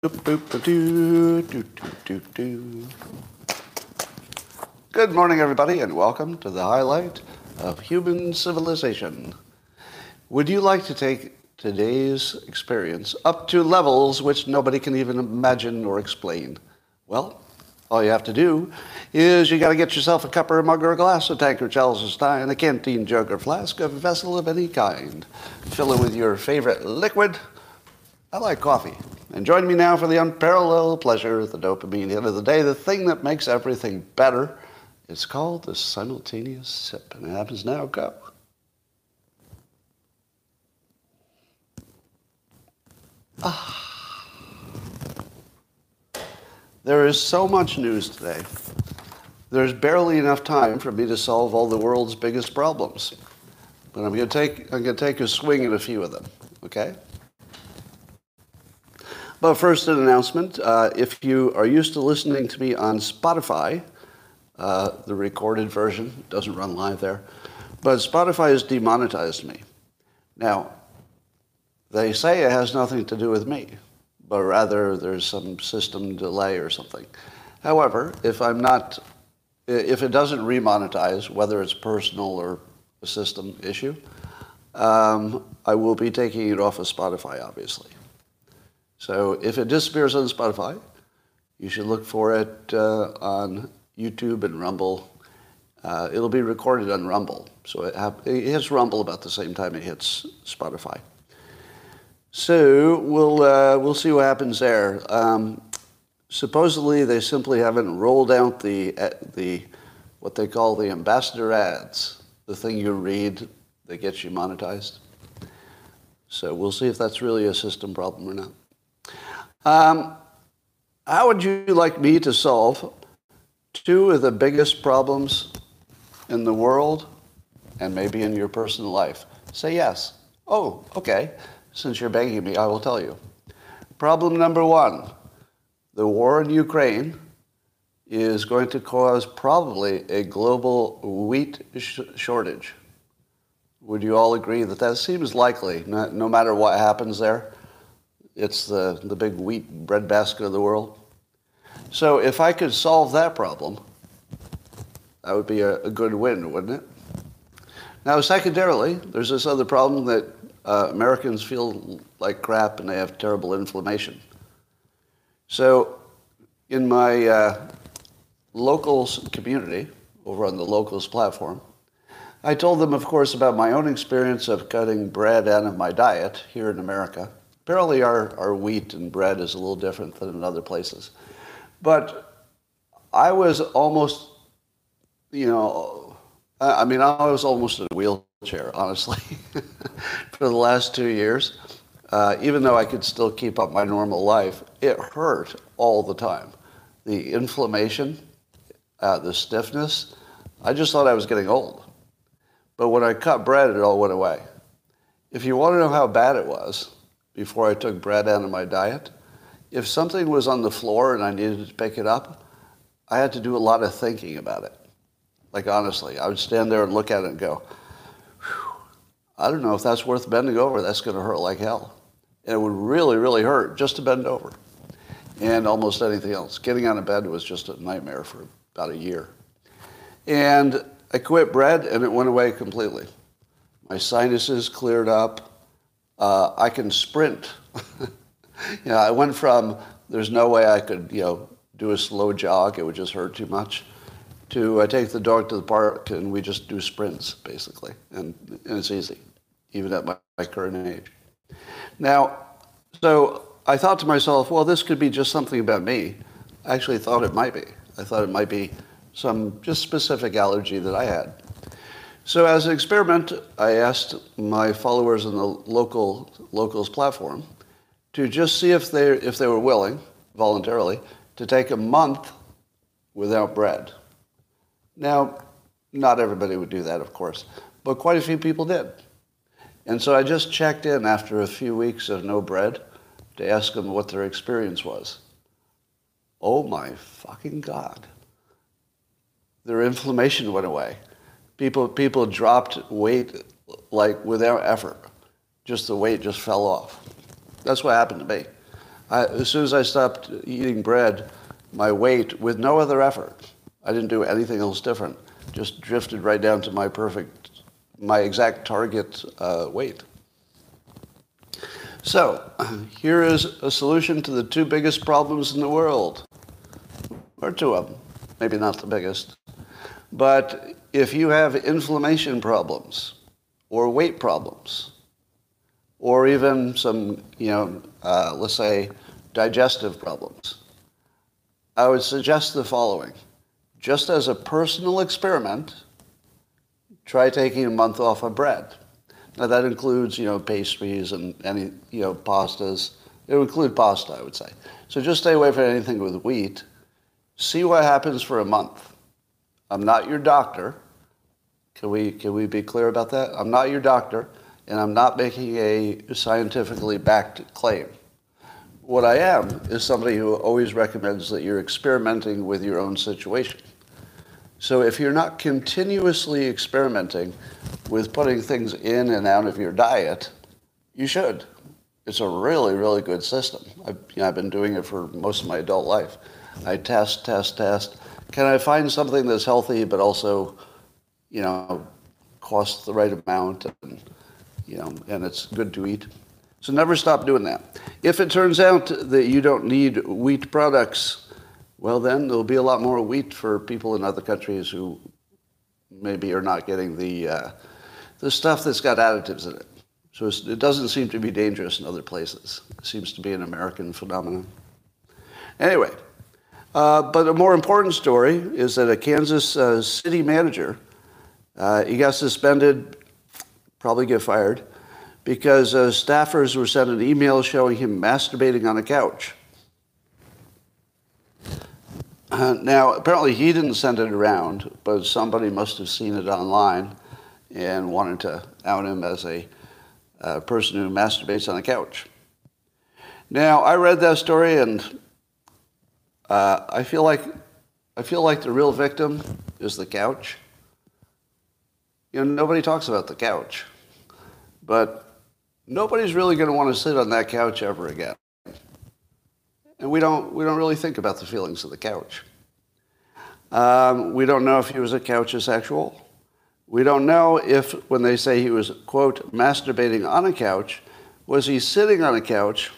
Good morning, everybody, and welcome to the highlight of human civilization. Would you like to take today's experience up to levels which nobody can even imagine or explain? Well, all you have to do is you got to get yourself a cup or a mug or a glass, a tankard, chalice, a stein, a canteen, jug, or flask, a vessel of any kind. Fill it with your favorite liquid. I like coffee. And join me now for the unparalleled pleasure of the dopamine The end of the day, the thing that makes everything better. It's called the simultaneous sip, and it happens now. Go. Ah. There is so much news today. There's barely enough time for me to solve all the world's biggest problems. But I'm going to take, I'm going to take a swing at a few of them, okay? But first, an announcement. Uh, if you are used to listening to me on Spotify, uh, the recorded version doesn't run live there, but Spotify has demonetized me. Now, they say it has nothing to do with me, but rather there's some system delay or something. However, if I'm not, if it doesn't remonetize, whether it's personal or a system issue, um, I will be taking it off of Spotify, obviously. So if it disappears on Spotify, you should look for it uh, on YouTube and Rumble. Uh, it'll be recorded on Rumble. So it, ha- it hits Rumble about the same time it hits Spotify. So we'll, uh, we'll see what happens there. Um, supposedly, they simply haven't rolled out the, uh, the, what they call the ambassador ads, the thing you read that gets you monetized. So we'll see if that's really a system problem or not. Um, how would you like me to solve two of the biggest problems in the world and maybe in your personal life? Say yes. Oh, okay. Since you're begging me, I will tell you. Problem number one the war in Ukraine is going to cause probably a global wheat sh- shortage. Would you all agree that that seems likely, no, no matter what happens there? It's the, the big wheat breadbasket of the world. So if I could solve that problem, that would be a, a good win, wouldn't it? Now, secondarily, there's this other problem that uh, Americans feel like crap and they have terrible inflammation. So, in my uh, locals community, over on the locals platform, I told them, of course, about my own experience of cutting bread out of my diet here in America. Apparently, our, our wheat and bread is a little different than in other places. But I was almost, you know, I mean, I was almost in a wheelchair, honestly, for the last two years. Uh, even though I could still keep up my normal life, it hurt all the time. The inflammation, uh, the stiffness, I just thought I was getting old. But when I cut bread, it all went away. If you want to know how bad it was before I took bread out of my diet, if something was on the floor and I needed to pick it up, I had to do a lot of thinking about it. Like honestly, I would stand there and look at it and go, I don't know if that's worth bending over. That's going to hurt like hell. And it would really, really hurt just to bend over. And almost anything else. Getting out of bed was just a nightmare for about a year. And I quit bread and it went away completely. My sinuses cleared up. Uh, I can sprint. you know, I went from there's no way I could, you know, do a slow jog. It would just hurt too much. To I take the dog to the park and we just do sprints basically, and, and it's easy, even at my, my current age. Now, so I thought to myself, well, this could be just something about me. I actually thought it might be. I thought it might be some just specific allergy that I had. So as an experiment, I asked my followers on the local locals platform to just see if they if they were willing voluntarily to take a month without bread. Now, not everybody would do that, of course, but quite a few people did. And so I just checked in after a few weeks of no bread to ask them what their experience was. Oh my fucking God. Their inflammation went away. People, people dropped weight like without effort. Just the weight just fell off. That's what happened to me. I, as soon as I stopped eating bread, my weight, with no other effort, I didn't do anything else different, just drifted right down to my perfect, my exact target uh, weight. So, here is a solution to the two biggest problems in the world, or two of them, maybe not the biggest. But if you have inflammation problems, or weight problems, or even some, you know, uh, let's say digestive problems, I would suggest the following. Just as a personal experiment, try taking a month off of bread. Now that includes, you know, pastries and any, you know, pastas. It would include pasta, I would say. So just stay away from anything with wheat. See what happens for a month. I'm not your doctor. Can we, can we be clear about that? I'm not your doctor, and I'm not making a scientifically backed claim. What I am is somebody who always recommends that you're experimenting with your own situation. So if you're not continuously experimenting with putting things in and out of your diet, you should. It's a really, really good system. I've, you know, I've been doing it for most of my adult life. I test, test, test. Can I find something that's healthy but also you know, costs the right amount, and, you know, and it's good to eat. So never stop doing that. If it turns out that you don't need wheat products, well, then there'll be a lot more wheat for people in other countries who maybe are not getting the, uh, the stuff that's got additives in it. So it doesn't seem to be dangerous in other places. It seems to be an American phenomenon. Anyway, uh, but a more important story is that a Kansas uh, city manager uh, he got suspended, probably get fired, because uh, staffers were sent an email showing him masturbating on a couch. Uh, now, apparently he didn't send it around, but somebody must have seen it online and wanted to out him as a person who masturbates on a couch. Now, I read that story and uh, I feel like I feel like the real victim is the couch. You know, nobody talks about the couch, but nobody's really going to want to sit on that couch ever again. And we don't, we don't really think about the feelings of the couch. Um, we don't know if he was a couchosexual. We don't know if, when they say he was, quote, masturbating on a couch, was he sitting on a couch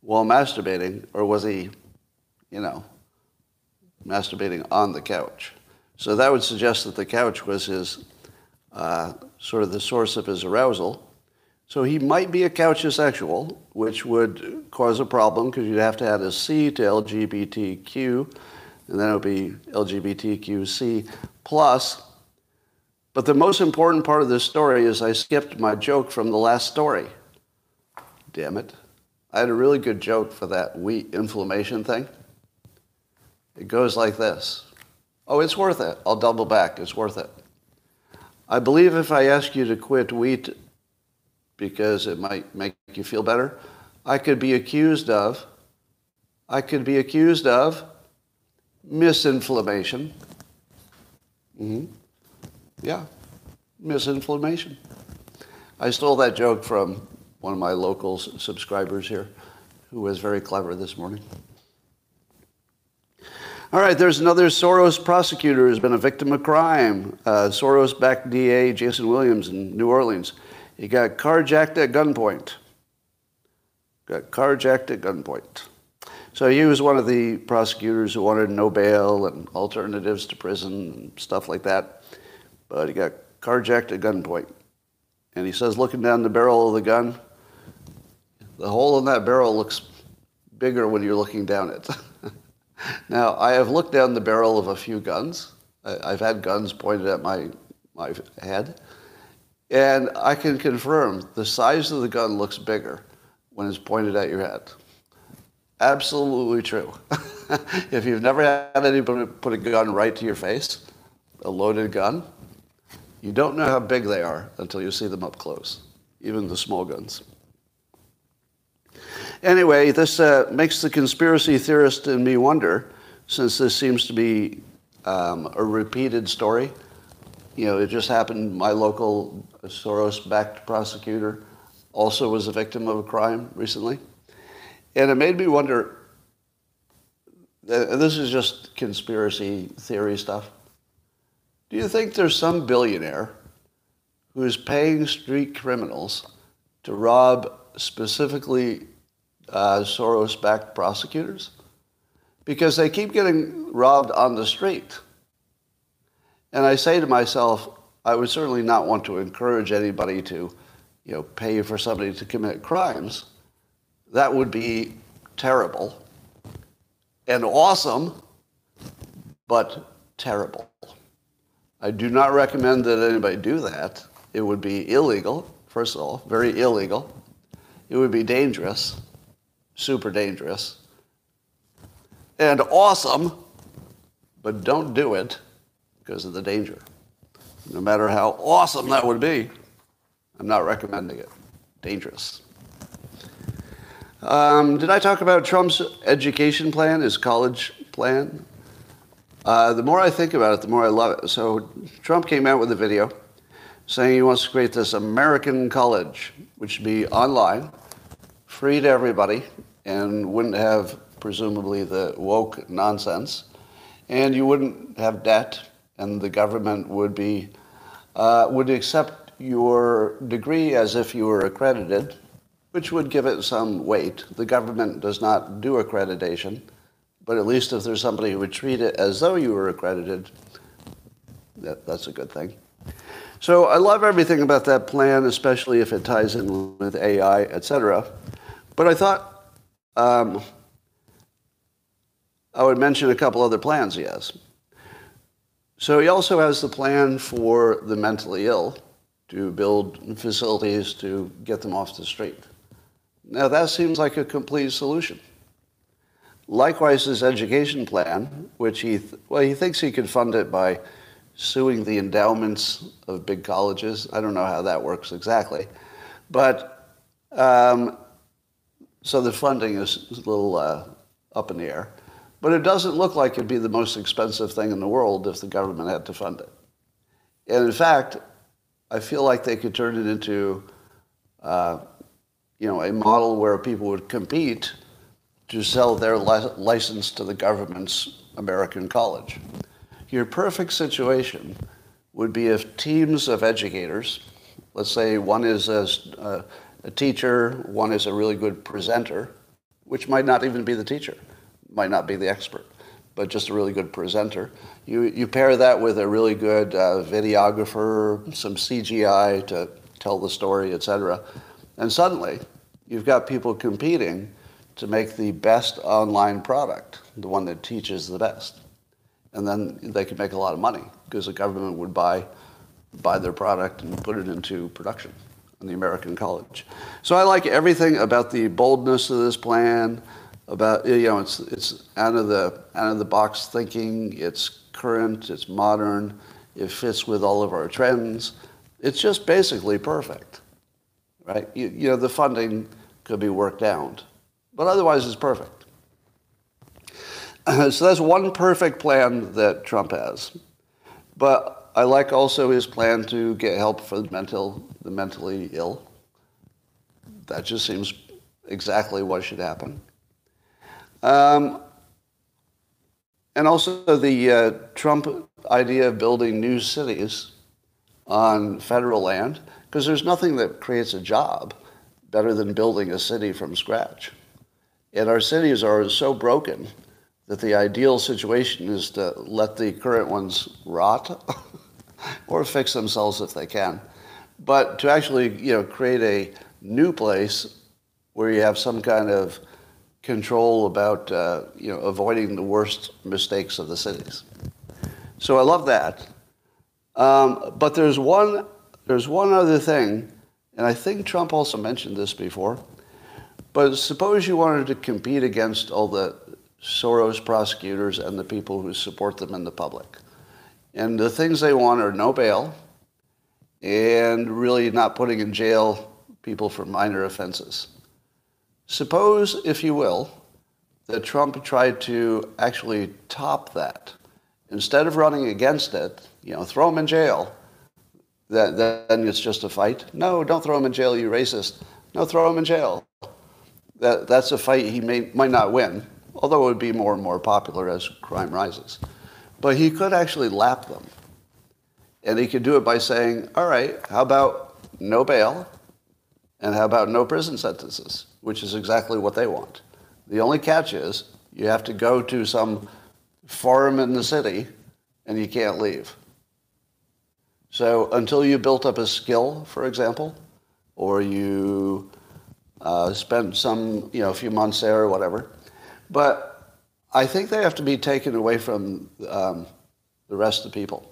while masturbating, or was he, you know, masturbating on the couch? So that would suggest that the couch was his uh, sort of the source of his arousal. So he might be a couchosexual, which would cause a problem because you'd have to add a C to LGBTQ, and then it would be LGBTQC plus. But the most important part of this story is I skipped my joke from the last story. Damn it. I had a really good joke for that wheat inflammation thing. It goes like this. Oh, it's worth it. I'll double back. It's worth it. I believe if I ask you to quit wheat because it might make you feel better, I could be accused of, I could be accused of misinflammation. Mm-hmm. Yeah, misinflammation. I stole that joke from one of my local subscribers here who was very clever this morning. All right, there's another Soros prosecutor who's been a victim of crime. Uh, Soros backed DA Jason Williams in New Orleans. He got carjacked at gunpoint. Got carjacked at gunpoint. So he was one of the prosecutors who wanted no bail and alternatives to prison and stuff like that. But he got carjacked at gunpoint. And he says, looking down the barrel of the gun, the hole in that barrel looks bigger when you're looking down it. Now, I have looked down the barrel of a few guns. I've had guns pointed at my, my head. And I can confirm the size of the gun looks bigger when it's pointed at your head. Absolutely true. if you've never had anybody put a gun right to your face, a loaded gun, you don't know how big they are until you see them up close, even the small guns. Anyway, this uh, makes the conspiracy theorist in me wonder, since this seems to be um, a repeated story. You know, it just happened. My local Soros-backed prosecutor also was a victim of a crime recently. And it made me wonder, and this is just conspiracy theory stuff. Do you think there's some billionaire who is paying street criminals to rob specifically uh, Soros-backed prosecutors? Because they keep getting robbed on the street. And I say to myself, I would certainly not want to encourage anybody to, you know, pay for somebody to commit crimes. That would be terrible and awesome, but terrible. I do not recommend that anybody do that. It would be illegal, first of all, very illegal. It would be dangerous, super dangerous, and awesome, but don't do it because of the danger. No matter how awesome that would be, I'm not recommending it. Dangerous. Um, did I talk about Trump's education plan, his college plan? Uh, the more I think about it, the more I love it. So Trump came out with a video saying he wants to create this American college, which would be online, free to everybody, and wouldn't have presumably the woke nonsense, and you wouldn't have debt, and the government would be uh, would accept your degree as if you were accredited, which would give it some weight. The government does not do accreditation, but at least if there's somebody who would treat it as though you were accredited, that, that's a good thing. So I love everything about that plan, especially if it ties in with AI, et cetera. But I thought um, I would mention a couple other plans he has. So he also has the plan for the mentally ill to build facilities to get them off the street. Now that seems like a complete solution. Likewise, his education plan, which he, th- well, he thinks he could fund it by suing the endowments of big colleges. I don't know how that works exactly. But um, so the funding is a little uh, up in the air. But it doesn't look like it'd be the most expensive thing in the world if the government had to fund it. And in fact, I feel like they could turn it into, uh, you know, a model where people would compete to sell their li- license to the government's American college. Your perfect situation would be if teams of educators, let's say one is a, uh, a teacher, one is a really good presenter, which might not even be the teacher, might not be the expert, but just a really good presenter. You, you pair that with a really good uh, videographer, some CGI to tell the story, etc. And suddenly, you've got people competing to make the best online product, the one that teaches the best. And then they could make a lot of money because the government would buy, buy their product and put it into production in the American college. So I like everything about the boldness of this plan, about, you know, it's, it's out, of the, out of the box thinking, it's current, it's modern, it fits with all of our trends. It's just basically perfect, right? You, you know, the funding could be worked out but otherwise it's perfect. so that's one perfect plan that Trump has. But I like also his plan to get help for the mental, the mentally ill. That just seems exactly what should happen. Um, and also the uh, Trump idea of building new cities on federal land, because there's nothing that creates a job better than building a city from scratch. And our cities are so broken that the ideal situation is to let the current ones rot or fix themselves if they can. But to actually, you know, create a new place where you have some kind of control about, uh, you know, avoiding the worst mistakes of the cities. So I love that. Um, but there's one, there's one other thing, and I think Trump also mentioned this before, but suppose you wanted to compete against all the Soros prosecutors and the people who support them in the public. And the things they want are no bail and really not putting in jail people for minor offenses. Suppose, if you will, that Trump tried to actually top that. Instead of running against it, you know, throw him in jail, that, then it's just a fight. No, don't throw him in jail, you racist. No, throw him in jail That, that's a fight he may, might not win, although it would be more and more popular as crime rises. But he could actually lap them. And he could do it by saying, all right, how about no bail? And how about no prison sentences? Which is exactly what they want. The only catch is you have to go to some farm in the city and you can't leave. So until you built up a skill, for example, or you uh, spent some, you know, a few months there or whatever. But I think they have to be taken away from um, the rest of the people.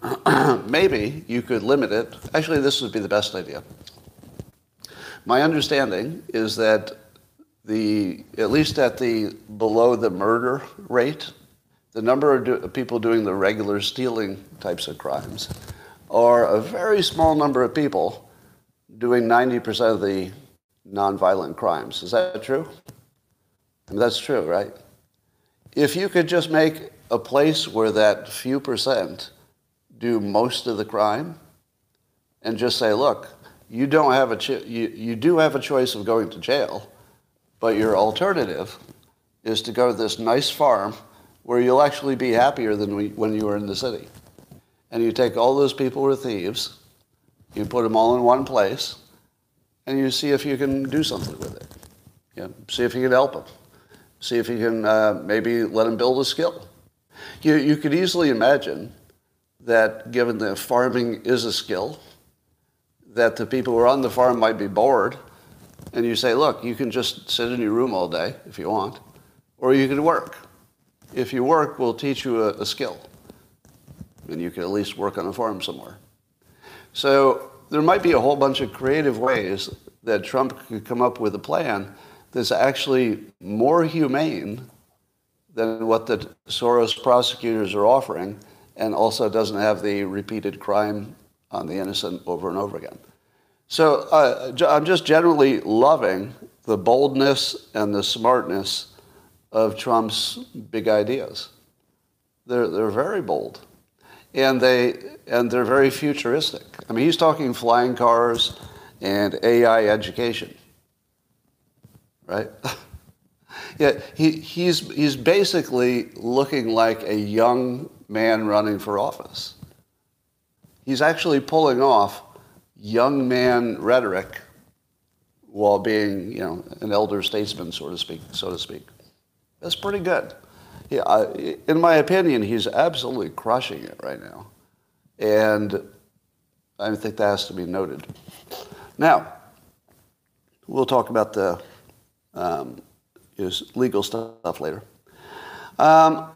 Maybe you could limit it. Actually, this would be the best idea. My understanding is that the, at least at the below the murder rate, the number of do, people doing the regular stealing types of crimes are a very small number of people doing 90% of the nonviolent crimes. Is that true? I mean, that's true, right? If you could just make a place where that few percent do most of the crime and just say, look, you don't have a cho- you, you do have a choice of going to jail, but your alternative is to go to this nice farm where you'll actually be happier than we, when you were in the city. And you take all those people who are thieves, you put them all in one place, and you see if you can do something with it. You know, see if you can help them. See if you can uh, maybe let him build a skill. You, you could easily imagine that given that farming is a skill, that the people who are on the farm might be bored, and you say, look, you can just sit in your room all day if you want, or you can work. If you work, we'll teach you a, a skill, and you can at least work on a farm somewhere. So there might be a whole bunch of creative ways that Trump could come up with a plan that's actually more humane than what the Soros prosecutors are offering and also doesn't have the repeated crime on the innocent over and over again. So uh, I'm just generally loving the boldness and the smartness of Trump's big ideas. They're, they're very bold. And, they, and they're very futuristic. I mean, he's talking flying cars and AI education, right? yeah, he, he's, he's basically looking like a young man running for office. He's actually pulling off young man rhetoric while being, you know, an elder statesman, so to speak. So to speak. That's pretty good. Yeah, I, in my opinion, he's absolutely crushing it right now, and I think that has to be noted. Now, we'll talk about the um, his legal stuff later. Um,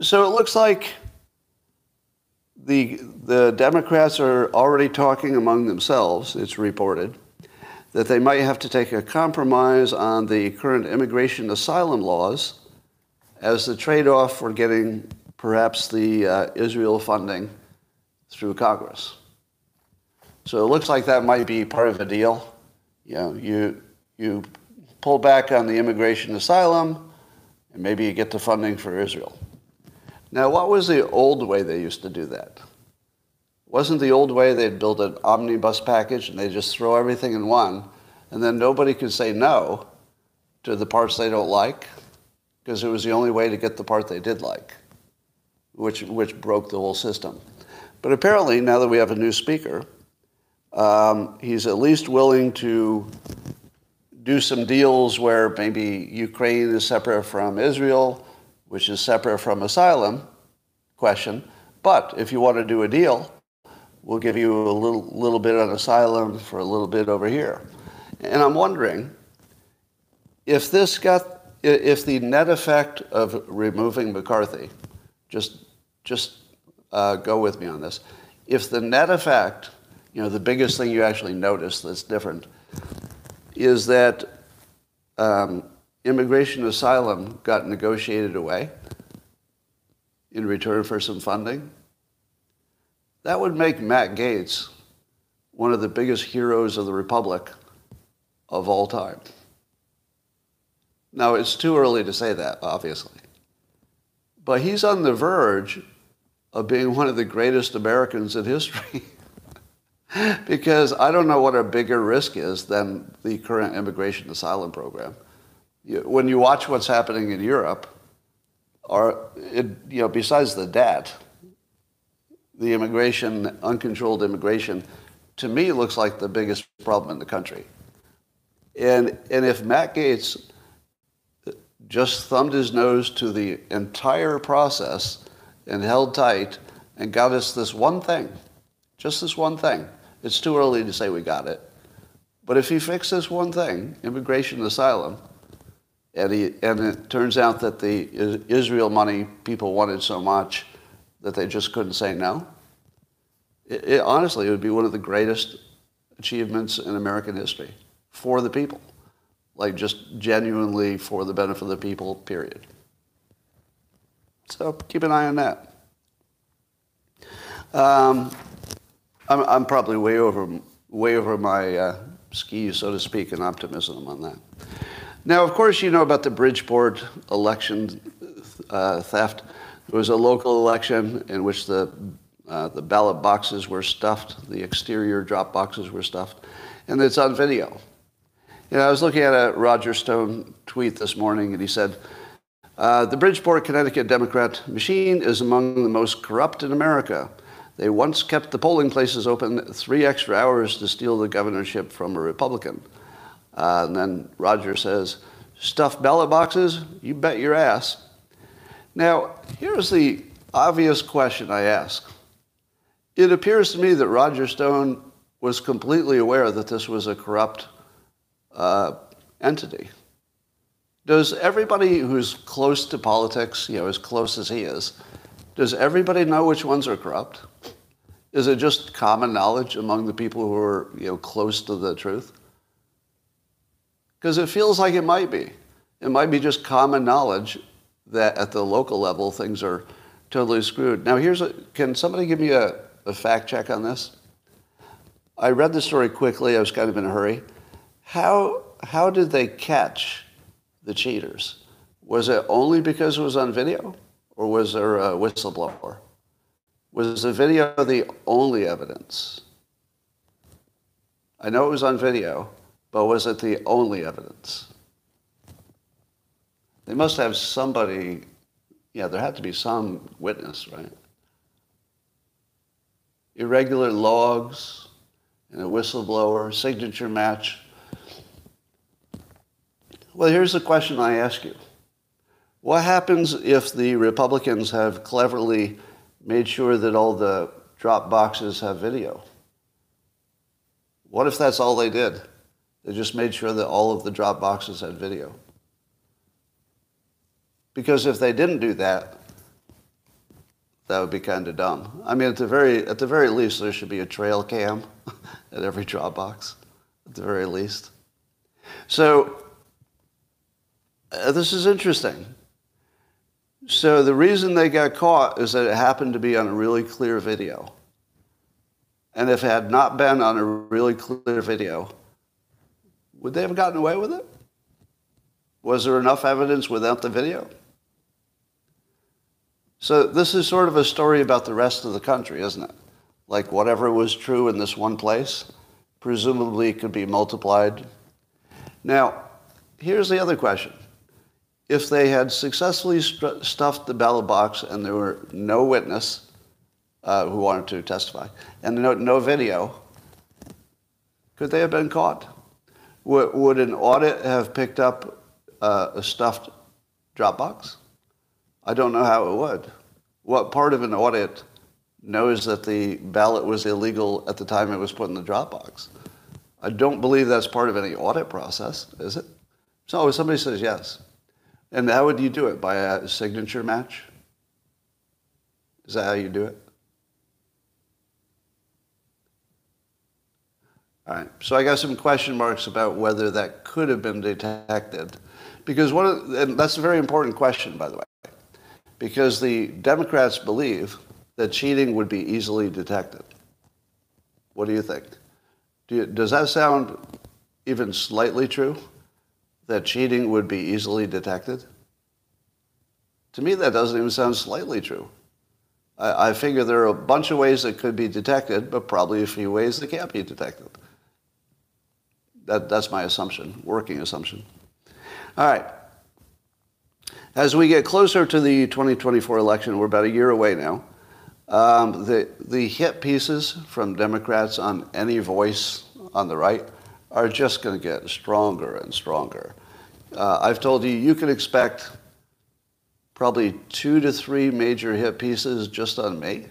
so it looks like the, the Democrats are already talking among themselves, it's reported, that they might have to take a compromise on the current immigration asylum laws as the trade off for getting perhaps the uh, Israel funding through Congress. So it looks like that might be part of a deal. You know, you, you pull back on the immigration asylum, and maybe you get the funding for Israel. Now, what was the old way they used to do that? Wasn't the old way they'd build an omnibus package and they just throw everything in one, and then nobody could say no to the parts they don't like, because it was the only way to get the part they did like, which, which broke the whole system. But apparently, now that we have a new speaker, um, he's at least willing to do some deals where maybe Ukraine is separate from Israel, which is separate from asylum question. But if you want to do a deal, we'll give you a little, little bit on asylum for a little bit over here. And I'm wondering if this got, if the net effect of removing McCarthy, just, just uh, go with me on this, if the net effect, you know, the biggest thing you actually notice that's different, is that um, immigration asylum got negotiated away in return for some funding, that would make Matt Gaetz one of the biggest heroes of the Republic of all time. Now, it's too early to say that, obviously. But he's on the verge of being one of the greatest Americans in history. because I don't know what a bigger risk is than the current immigration asylum program. When you watch what's happening in Europe, or it, you know, besides the debt, the immigration, uncontrolled immigration, to me looks like the biggest problem in the country. And, and if Matt Gaetz just thumbed his nose to the entire process and held tight and got us this one thing, just this one thing, it's too early to say we got it. But if he fixed this one thing, immigration and asylum, and, he, and it turns out that the Israel money people wanted so much that they just couldn't say no, it, it, honestly, it would be one of the greatest achievements in American history for the people. Like just genuinely for the benefit of the people, period. So keep an eye on that. Um, I'm, I'm probably way over, way over my uh, skis, so to speak, in optimism on that. Now, of course, you know about the Bridgeport election uh, theft. There was a local election in which the, uh, the ballot boxes were stuffed, the exterior drop boxes were stuffed, and it's on video. You know, I was looking at a Roger Stone tweet this morning, and he said, uh, the Bridgeport, Connecticut Democrat machine is among the most corrupt in America. They once kept the polling places open three extra hours to steal the governorship from a Republican. Uh, and then Roger says, Stuff ballot boxes? You bet your ass. Now, here's the obvious question I ask. It appears to me that Roger Stone was completely aware that this was a corrupt uh, entity. Does everybody who's close to politics, you know, as close as he is, does everybody know which ones are corrupt? Is it just common knowledge among the people who are, you know, close to the truth? Because it feels like it might be. It might be just common knowledge that at the local level things are totally screwed. Now, here's a, can somebody give me a, a fact check on this? I read the story quickly. I was kind of in a hurry. How, how did they catch the cheaters? Was it only because it was on video, or was there a whistleblower? Was the video the only evidence? I know it was on video, but was it the only evidence? They must have somebody, yeah, there had to be some witness, right? Irregular logs and a whistleblower, signature match. Well, here's the question I ask you. What happens if the Republicans have cleverly made sure that all the drop boxes have video? What if that's all they did? They just made sure that all of the drop boxes had video. Because if they didn't do that, that would be kind of dumb. I mean, at the very at the very least, there should be a trail cam at every drop box, at the very least. So uh, this is interesting. So the reason they got caught is that it happened to be on a really clear video. And if it had not been on a really clear video, would they have gotten away with it? Was there enough evidence without the video? So this is sort of a story about the rest of the country, isn't it? Like whatever was true in this one place, presumably could be multiplied. Now, here's the other question. If they had successfully st- stuffed the ballot box and there were no witness uh, who wanted to testify and no, no video, could they have been caught? Would, would an audit have picked up uh, a stuffed Dropbox? I don't know how it would. What part of an audit knows that the ballot was illegal at the time it was put in the Dropbox? I don't believe that's part of any audit process, is it? So somebody says yes. And how would you do it? By a signature match? Is that how you do it? All right. So I got some question marks about whether that could have been detected. Because one and that's a very important question, by the way, because the Democrats believe that cheating would be easily detected. What do you think? Do you, does that sound even slightly true? That cheating would be easily detected? To me, that doesn't even sound slightly true. I, I figure there are a bunch of ways that could be detected, but probably a few ways that can't be detected. That, that's my assumption, working assumption. All right. As we get closer to the 2024 election, we're about a year away now. Um, the, the hit pieces from Democrats on any voice on the right are just going to get stronger and stronger. Uh, I've told you, you can expect probably two to three major hit pieces just on me,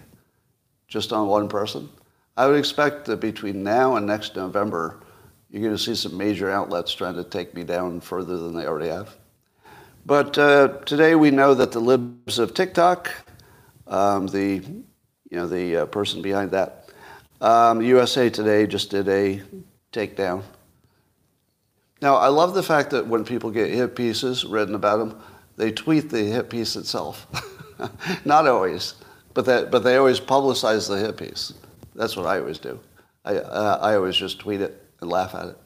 just on one person. I would expect that between now and next November, you're going to see some major outlets trying to take me down further than they already have. But uh, today we know that the libs of TikTok, um, the you know the uh, person behind that, um, USA Today just did a takedown. Now I love the fact that when people get hit pieces written about them, they tweet the hit piece itself. Not always, but that but they always publicize the hit piece. That's what I always do. I uh, I always just tweet it and laugh at it.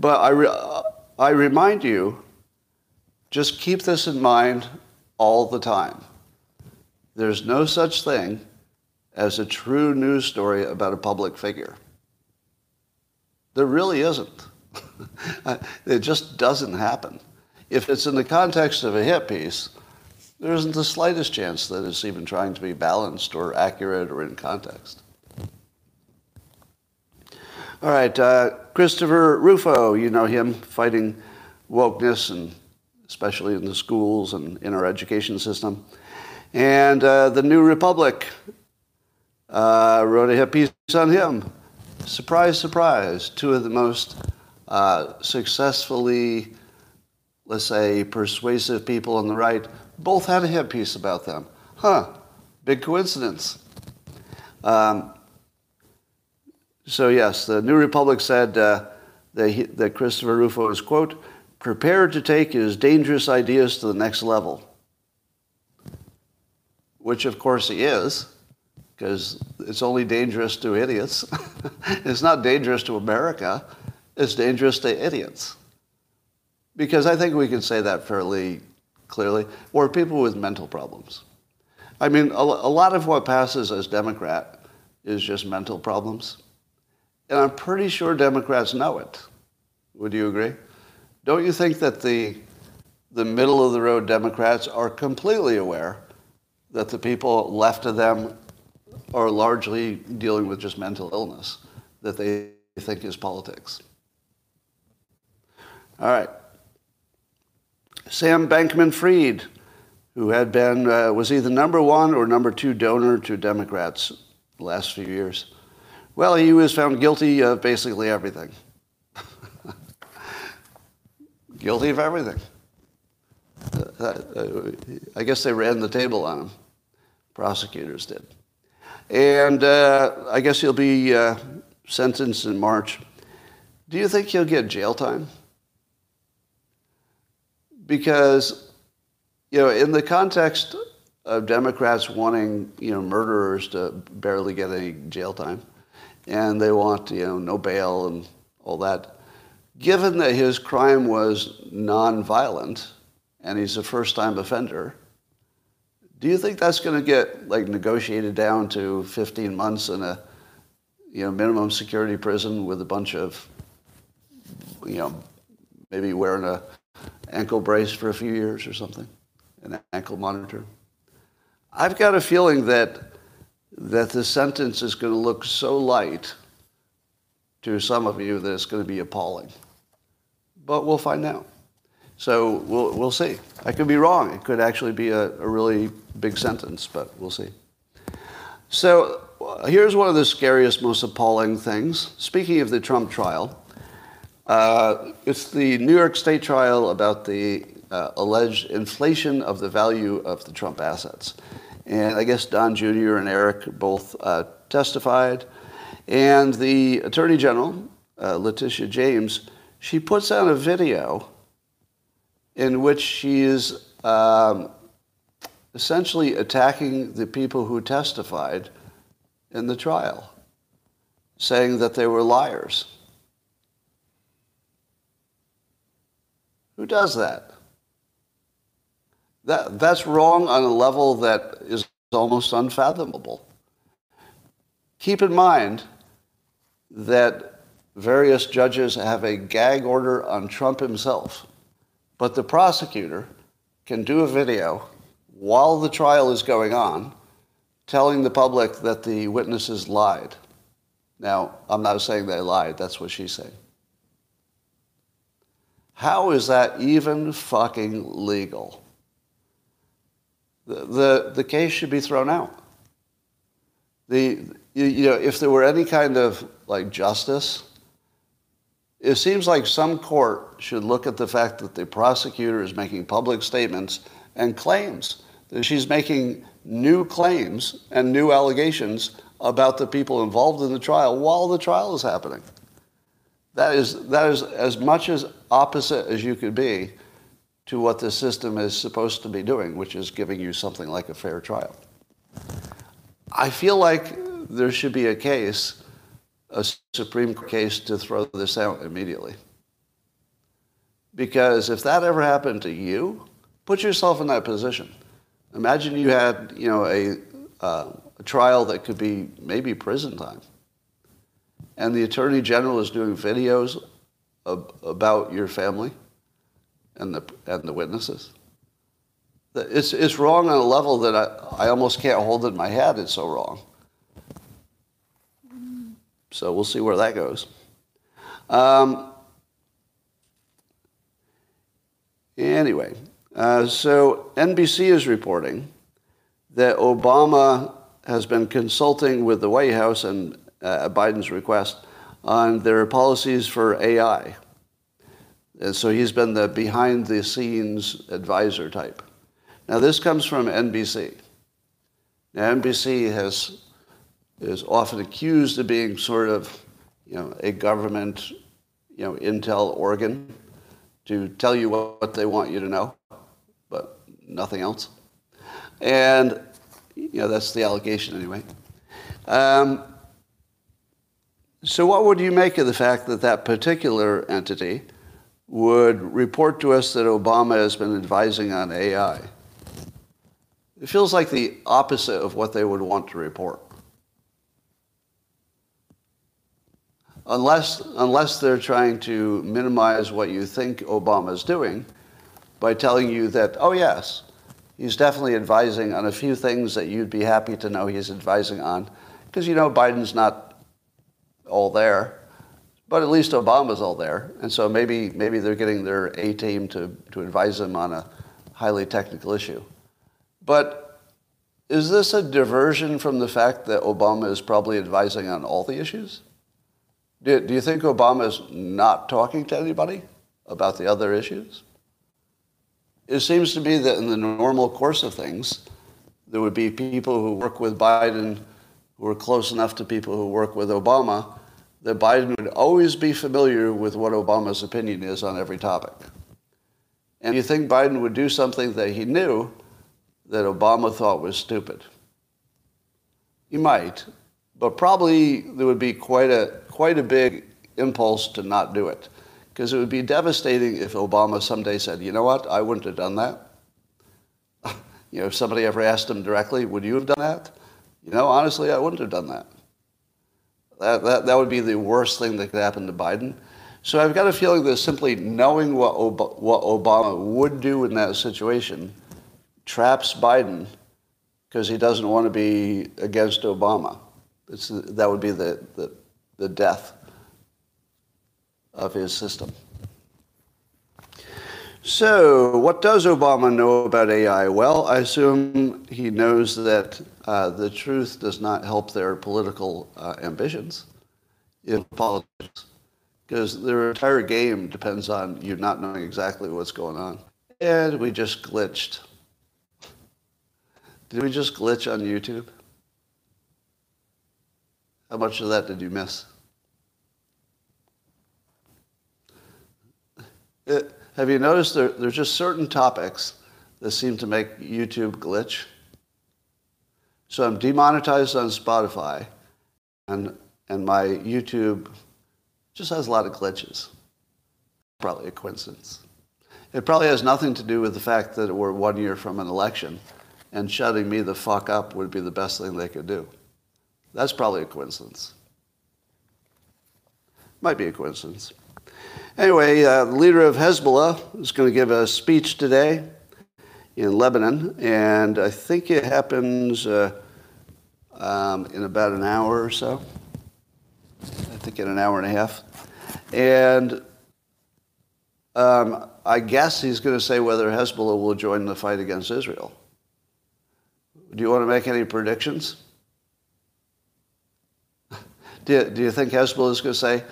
But I re- I remind you just keep this in mind all the time. There's no such thing as a true news story about a public figure. There really isn't. it just doesn't happen. If it's in the context of a hit piece, there isn't the slightest chance that it's even trying to be balanced or accurate or in context. All right, uh, Christopher Rufo, you know him, fighting wokeness and especially in the schools and in our education system. And uh, the New Republic uh, wrote a hit piece on him. Surprise, surprise, two of the most uh, successfully, let's say, persuasive people on the right both had a hit piece about them. Huh, big coincidence. Um, so, yes, the New Republic said uh, that, that Christopher Rufo is, quote, prepared to take his dangerous ideas to the next level. Which, of course, he is, because it's only dangerous to idiots. it's not dangerous to America, it's dangerous to idiots. Because I think we can say that fairly clearly, or people with mental problems. I mean, a, a lot of what passes as Democrat is just mental problems. And I'm pretty sure Democrats know it. Would you agree? Don't you think that the, the middle of the road Democrats are completely aware that the people left of them are largely dealing with just mental illness that they think is politics? All right. Sam Bankman Fried, who had been, uh, was either number one or number two donor to Democrats the last few years. Well, he was found guilty of basically everything guilty of everything. Uh, uh, I guess they ran the table on him. Prosecutors did. And uh, I guess he'll be uh, sentenced in March. Do you think he'll get jail time? Because, you know, in the context of Democrats wanting, you know, murderers to barely get any jail time, and they want, you know, no bail and all that, given that his crime was nonviolent and he's a first-time offender, do you think that's going to get like negotiated down to 15 months in a you know minimum security prison with a bunch of you know maybe wearing a ankle brace for a few years or something, an ankle monitor? I've got a feeling that that the sentence is going to look so light to some of you that it's going to be appalling but we'll find out. So we'll, we'll see. I could be wrong. It could actually be a, a really big sentence, but we'll see. So here's one of the scariest, most appalling things. Speaking of the Trump trial, uh, it's the New York State trial about the uh, alleged inflation of the value of the Trump assets. And I guess Don Jr. and Eric both uh, testified. And the Attorney General, uh, Letitia James, she puts out a video in which she is um, essentially attacking the people who testified in the trial, saying that they were liars. Who does that? That, that's wrong on a level that is almost unfathomable. Keep in mind that various judges have a gag order on Trump himself, but the prosecutor can do a video while the trial is going on telling the public that the witnesses lied. Now, I'm not saying they lied, that's what she's saying. How is that even fucking legal? The, the, the case should be thrown out. The, you, you know, if there were any kind of like justice, it seems like some court should look at the fact that the prosecutor is making public statements and claims that she's making new claims and new allegations about the people involved in the trial while the trial is happening. That is, that is as much as opposite as you could be to what the system is supposed to be doing, which is giving you something like a fair trial. I feel like there should be a case, a Supreme case, to throw this out immediately. Because if that ever happened to you, put yourself in that position. Imagine you had, you know, a, uh, a trial that could be maybe prison time, and the attorney general is doing videos of, about your family and the and the witnesses. It's it's wrong on a level that I, I almost can't hold it in my head. It's so wrong. So we'll see where that goes. Um, anyway, uh, so NBC is reporting that Obama has been consulting with the White House and Biden's request on their policies for AI. And so he's been the behind the scenes advisor type. Now, this comes from NBC. Now, NBC has is often accused of being sort of, you know, a government, you know, intel organ to tell you what they want you to know, but nothing else. And, you know, that's the allegation anyway. Um, so what would you make of the fact that that particular entity would report to us that Obama has been advising on AI? It feels like the opposite of what they would want to report. unless, unless they're trying to minimize what you think Obama's doing by telling you that, oh, yes, he's definitely advising on a few things that you'd be happy to know he's advising on. Because you know Biden's not all there, but at least Obama's all there. And so maybe, maybe they're getting their A team to, to advise them on a highly technical issue. But is this a diversion from the fact that Obama is probably advising on all the issues? Do, do you think Obama is not talking to anybody about the other issues? It seems to me that in the normal course of things, there would be people who work with Biden who are close enough to people who work with Obama that Biden would always be familiar with what Obama's opinion is on every topic. And you think Biden would do something that he knew that Obama thought was stupid? He might, but probably there would be quite a quite a big impulse to not do it. Because it would be devastating if Obama someday said, you know what, I wouldn't have done that. you know, if somebody ever asked him directly, would you have done that? You know, honestly, I wouldn't have done that. That, that, that would be the worst thing that could happen to Biden. So I've got a feeling that simply knowing what, Ob- what Obama would do in that situation traps Biden because he doesn't want to be against Obama. It's, that would be the, the, the death of his system. So, what does Obama know about AI? Well, I assume he knows that uh, the truth does not help their political uh, ambitions in politics, because their entire game depends on you not knowing exactly what's going on. And we just glitched. Did we just glitch on YouTube? How much of that did you miss? It, uh, have you noticed there, there's just certain topics that seem to make YouTube glitch? So I'm demonetized on Spotify, and, and my YouTube just has a lot of glitches. Probably a coincidence. It probably has nothing to do with the fact that we're one year from an election and shutting me the fuck up would be the best thing they could do. That's probably a coincidence. Might be a coincidence. Anyway, uh, the leader of Hezbollah is going to give a speech today in Lebanon, and I think it happens uh, um, in about an hour or so. I think in an hour and a half. And um, I guess he's going to say whether Hezbollah will join the fight against Israel. Do you want to make any predictions? do, you, do you think Hezbollah is going to say,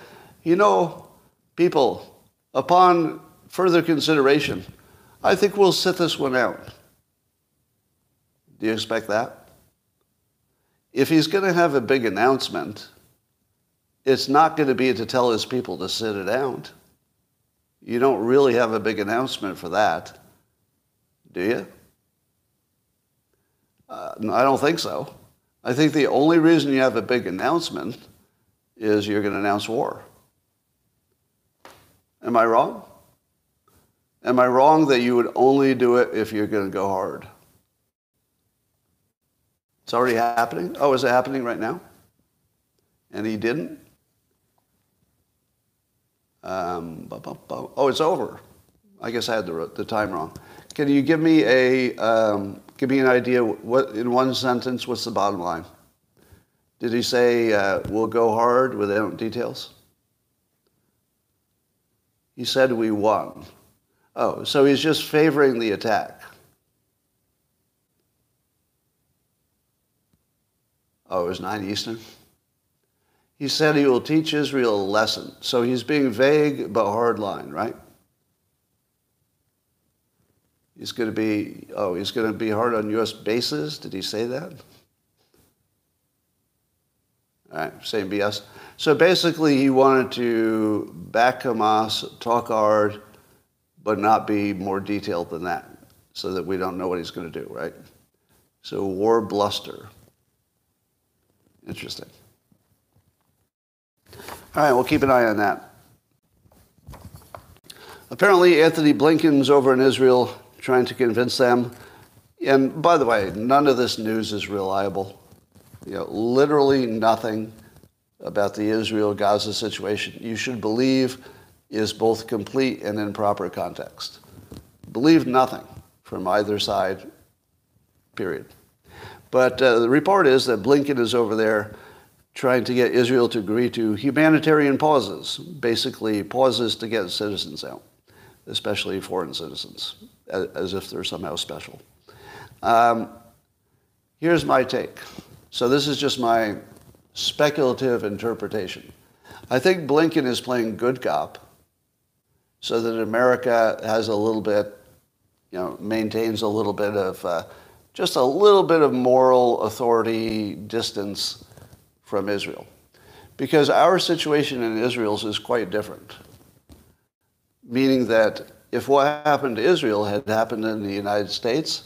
you know, people, upon further consideration, I think we'll sit this one out. Do you expect that? If he's going to have a big announcement, it's not going to be to tell his people to sit it out. You don't really have a big announcement for that, do you? Uh, I don't think so. I think the only reason you have a big announcement is you're going to announce war. Am I wrong? Am I wrong that you would only do it if you're going to go hard? It's already happening. Oh, is it happening right now? And he didn't? Um, oh, it's over. I guess I had the, the time wrong. Can you give me a um, give me an idea? What in one sentence? What's the bottom line? Did he say uh, we'll go hard without details? He said we won. Oh, so he's just favoring the attack. Oh, it was 9 Eastern? He said he will teach Israel a lesson. So he's being vague but hardline, right? He's going to be, oh, he's going to be hard on U.S. bases. Did he say that? All right, same BS. So basically, he wanted to back Hamas, talk hard, but not be more detailed than that, so that we don't know what he's going to do, right? So war bluster. Interesting. All right, we'll keep an eye on that. Apparently, Antony Blinken's over in Israel trying to convince them. And by the way, none of this news is reliable. You know, literally nothing about the Israel-Gaza situation you should believe is both complete and in proper context. Believe nothing from either side, period. But uh, the report is that Blinken is over there trying to get Israel to agree to humanitarian pauses, basically pauses to get citizens out, especially foreign citizens, as, as if they're somehow special. Um, here's my take. So this is just my speculative interpretation. I think Blinken is playing good cop so that America has a little bit, you know, maintains a little bit of, uh, just a little bit of moral authority distance from Israel. Because our situation in Israel is quite different. Meaning that if what happened to Israel had happened in the United States,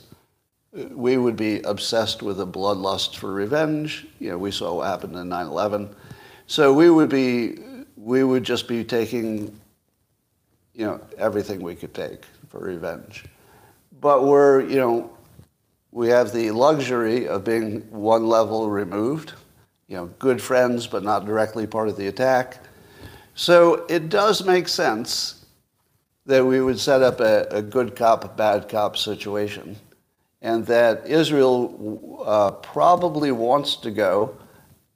we would be obsessed with a bloodlust for revenge. You know, we saw what happened in 9/11. So we would be, we would just be taking, you know, everything we could take for revenge. But we're, you know, we have the luxury of being one level removed you know, good friends, but not directly part of the attack. So it does make sense that we would set up a, a good cop, bad cop situation, and that Israel uh, probably wants to go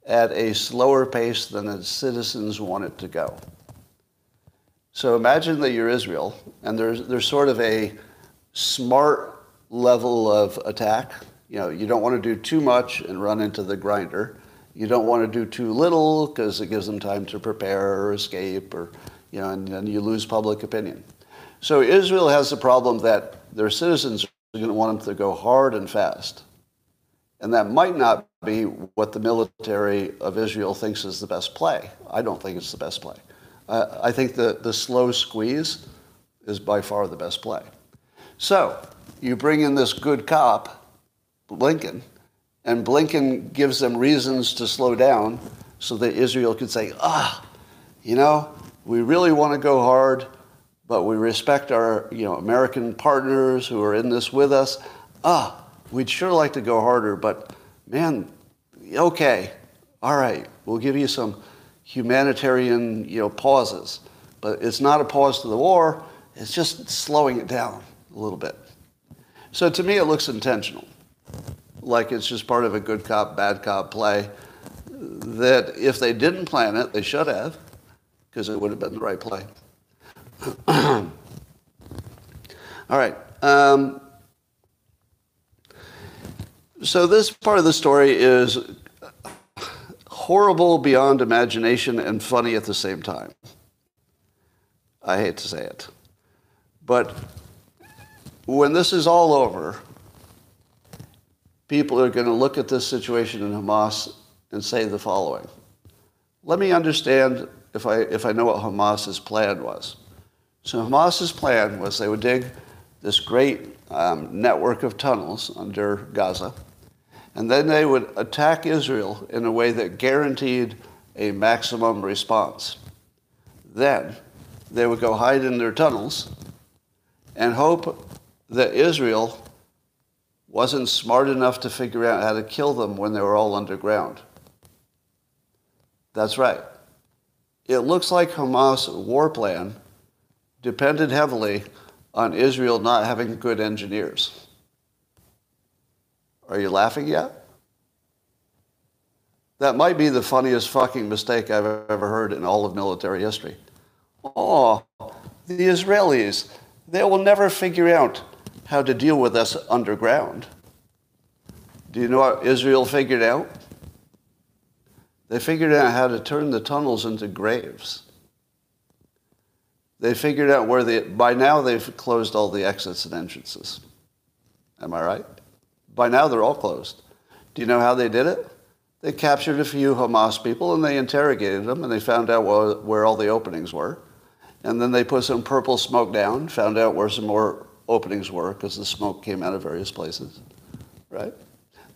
at a slower pace than its citizens want it to go. So imagine that you're Israel, and there's, there's sort of a smart level of attack. You know, you don't want to do too much and run into the grinder. You don't want to do too little because it gives them time to prepare or escape, or you know, and then you lose public opinion. So Israel has the problem that their citizens are going to want them to go hard and fast, and that might not be what the military of Israel thinks is the best play. I don't think it's the best play. Uh, I think the, the slow squeeze is by far the best play. So you bring in this good cop, Blinken, and Blinken gives them reasons to slow down so that Israel could say, ah, you know, we really want to go hard, but we respect our you know, American partners who are in this with us. Ah, we'd sure like to go harder, but man, okay, all right, we'll give you some humanitarian, you know, pauses. But it's not a pause to the war, it's just slowing it down a little bit. So to me, it looks intentional, like it's just part of a good cop, bad cop play. That if they didn't plan it, they should have, because it would have been the right play. All right. Um, so this part of the story is horrible beyond imagination and funny at the same time. I hate to say it. But when this is all over, people are going to look at this situation in Hamas and say the following. Let me understand if I, if I know what Hamas's plan was. So Hamas's plan was they would dig this great um, network of tunnels under Gaza, and then they would attack Israel in a way that guaranteed a maximum response. Then they would go hide in their tunnels and hope that Israel wasn't smart enough to figure out how to kill them when they were all underground. That's right. It looks like Hamas' war plan depended heavily on Israel not having good engineers. Are you laughing yet? That might be the funniest fucking mistake I've ever heard in all of military history. Oh, the Israelis, they will never figure out how to deal with us underground. Do you know what Israel figured out? They figured out how to turn the tunnels into graves. They figured out where the, by now they've closed all the exits and entrances. Am I right? By now they're all closed. Do you know how they did it? They captured a few Hamas people and they interrogated them and they found out where, all the openings were. And then they put some purple smoke down, found out where some more openings were because the smoke came out of various places, right?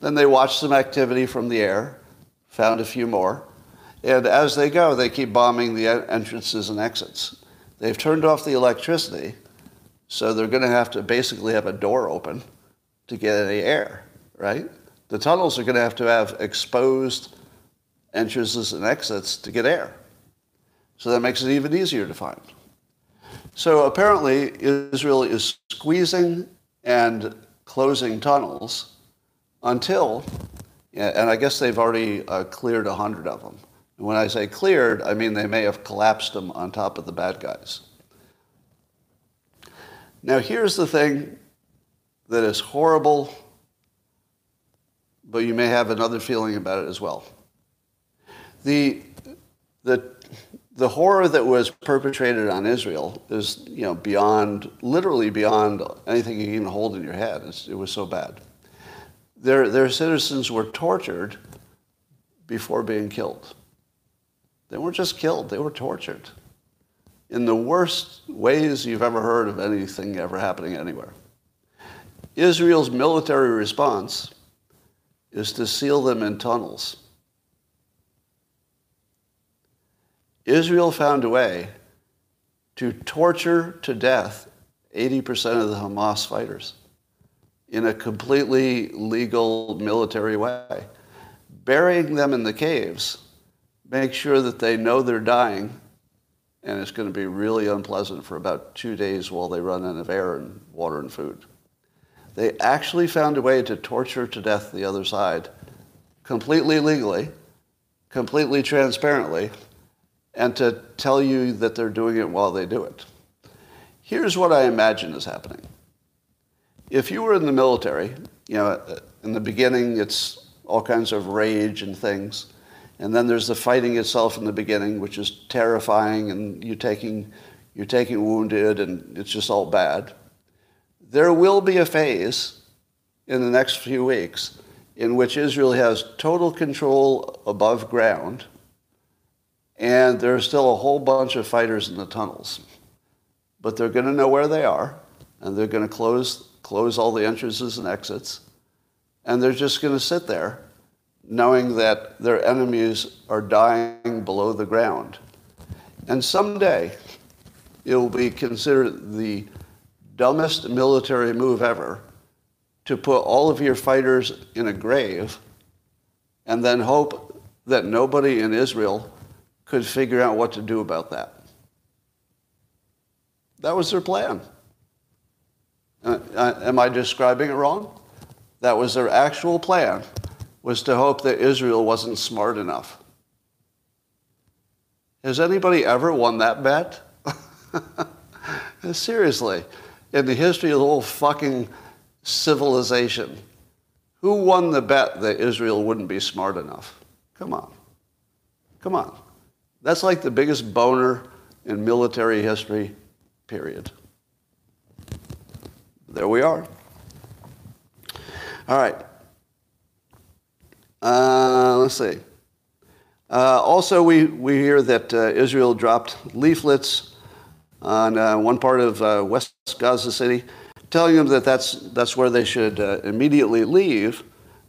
Then they watched some activity from the air, found a few more. And as they go, they keep bombing the entrances and exits. They've turned off the electricity, so they're going to have to basically have a door open to get any air, right? The tunnels are going to have to have exposed entrances and exits to get air. So that makes it even easier to find. So apparently, Israel is squeezing and closing tunnels until, and I guess they've already uh, cleared 100 of them. And when I say cleared, I mean they may have collapsed them on top of the bad guys. Now, here's the thing that is horrible, but you may have another feeling about it as well. The, the the horror that was perpetrated on Israel is, you know, beyond, literally beyond anything you can even hold in your head. It's, it was so bad. Their, their citizens were tortured before being killed. They weren't just killed, they were tortured in the worst ways you've ever heard of anything ever happening anywhere. Israel's military response is to seal them in tunnels Israel found a way to torture to death 80% of the Hamas fighters in a completely legal military way. Burying them in the caves make sure that they know they're dying and it's going to be really unpleasant for about two days while they run out of air and water and food. They actually found a way to torture to death the other side completely legally, completely transparently, and to tell you that they're doing it while they do it. Here's what I imagine is happening. If you were in the military, you know, in the beginning it's all kinds of rage and things, and then there's the fighting itself in the beginning, which is terrifying, and you taking you're taking wounded, and it's just all bad. There will be a phase in the next few weeks in which Israel has total control above ground and there's still a whole bunch of fighters in the tunnels. But they're going to know where they are, and they're going to close, close all the entrances and exits, and they're just going to sit there knowing that their enemies are dying below the ground. And someday, it will be considered the dumbest military move ever to put all of your fighters in a grave and then hope that nobody in Israel could figure out what to do about that. That was their plan. Uh, uh, am I describing it wrong? That was their actual plan, was to hope that Israel wasn't smart enough. Has anybody ever won that bet? Seriously, in the history of the whole fucking civilization, who won the bet that Israel wouldn't be smart enough? Come on. Come on. That's like the biggest boner in military history, period. There we are. All right. Uh, let's see. Uh, also, we, we hear that uh, Israel dropped leaflets on uh, one part of uh, West Gaza City, telling them that that's, that's where they should uh, immediately leave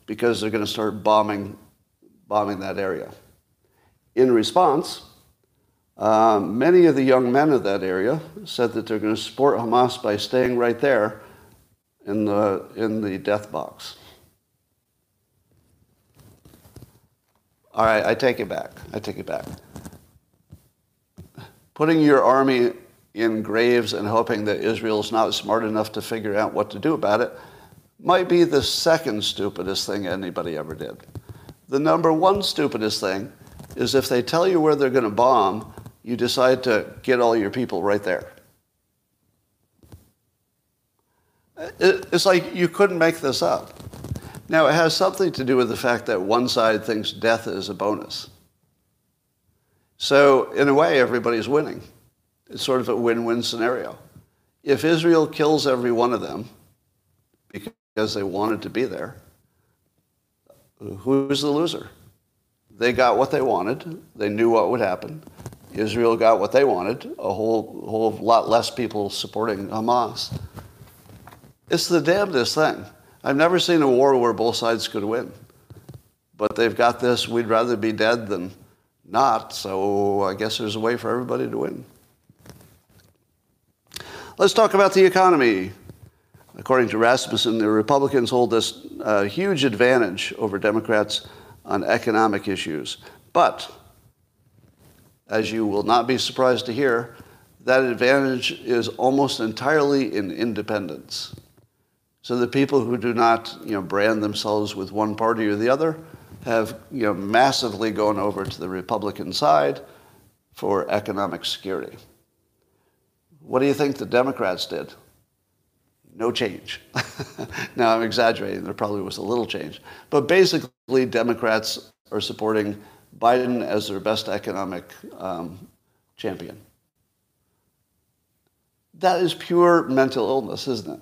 because they're going to start bombing, bombing that area. In response, many of the young men of that area said that they're going to support Hamas by staying right there in the, in the death box. All right, I take it back. I take it back. Putting your army in graves and hoping that Israel's not smart enough to figure out what to do about it might be the second stupidest thing anybody ever did. The number one stupidest thing is if they tell you where they're going to bomb, you decide to get all your people right there. It's like you couldn't make this up. Now, it has something to do with the fact that one side thinks death is a bonus. So, in a way, everybody's winning. It's sort of a win win scenario. If Israel kills every one of them because they wanted to be there, who's the loser? They got what they wanted, they knew what would happen. Israel got what they wanted, a whole, whole lot less people supporting Hamas. It's the damnedest thing. I've never seen a war where both sides could win. But they've got this, we'd rather be dead than not, so I guess there's a way for everybody to win. Let's talk about the economy. According to Rasmussen, the Republicans hold this uh, huge advantage over Democrats on economic issues. But, as you will not be surprised to hear, that advantage is almost entirely in independents. So the people who do not, you know, brand themselves with one party or the other have, you know, massively gone over to the Republican side for economic security. What do you think the Democrats did? No change. now I'm exaggerating. There probably was a little change, but basically, Democrats are supporting Biden as their best economic um, champion. That is pure mental illness, isn't it?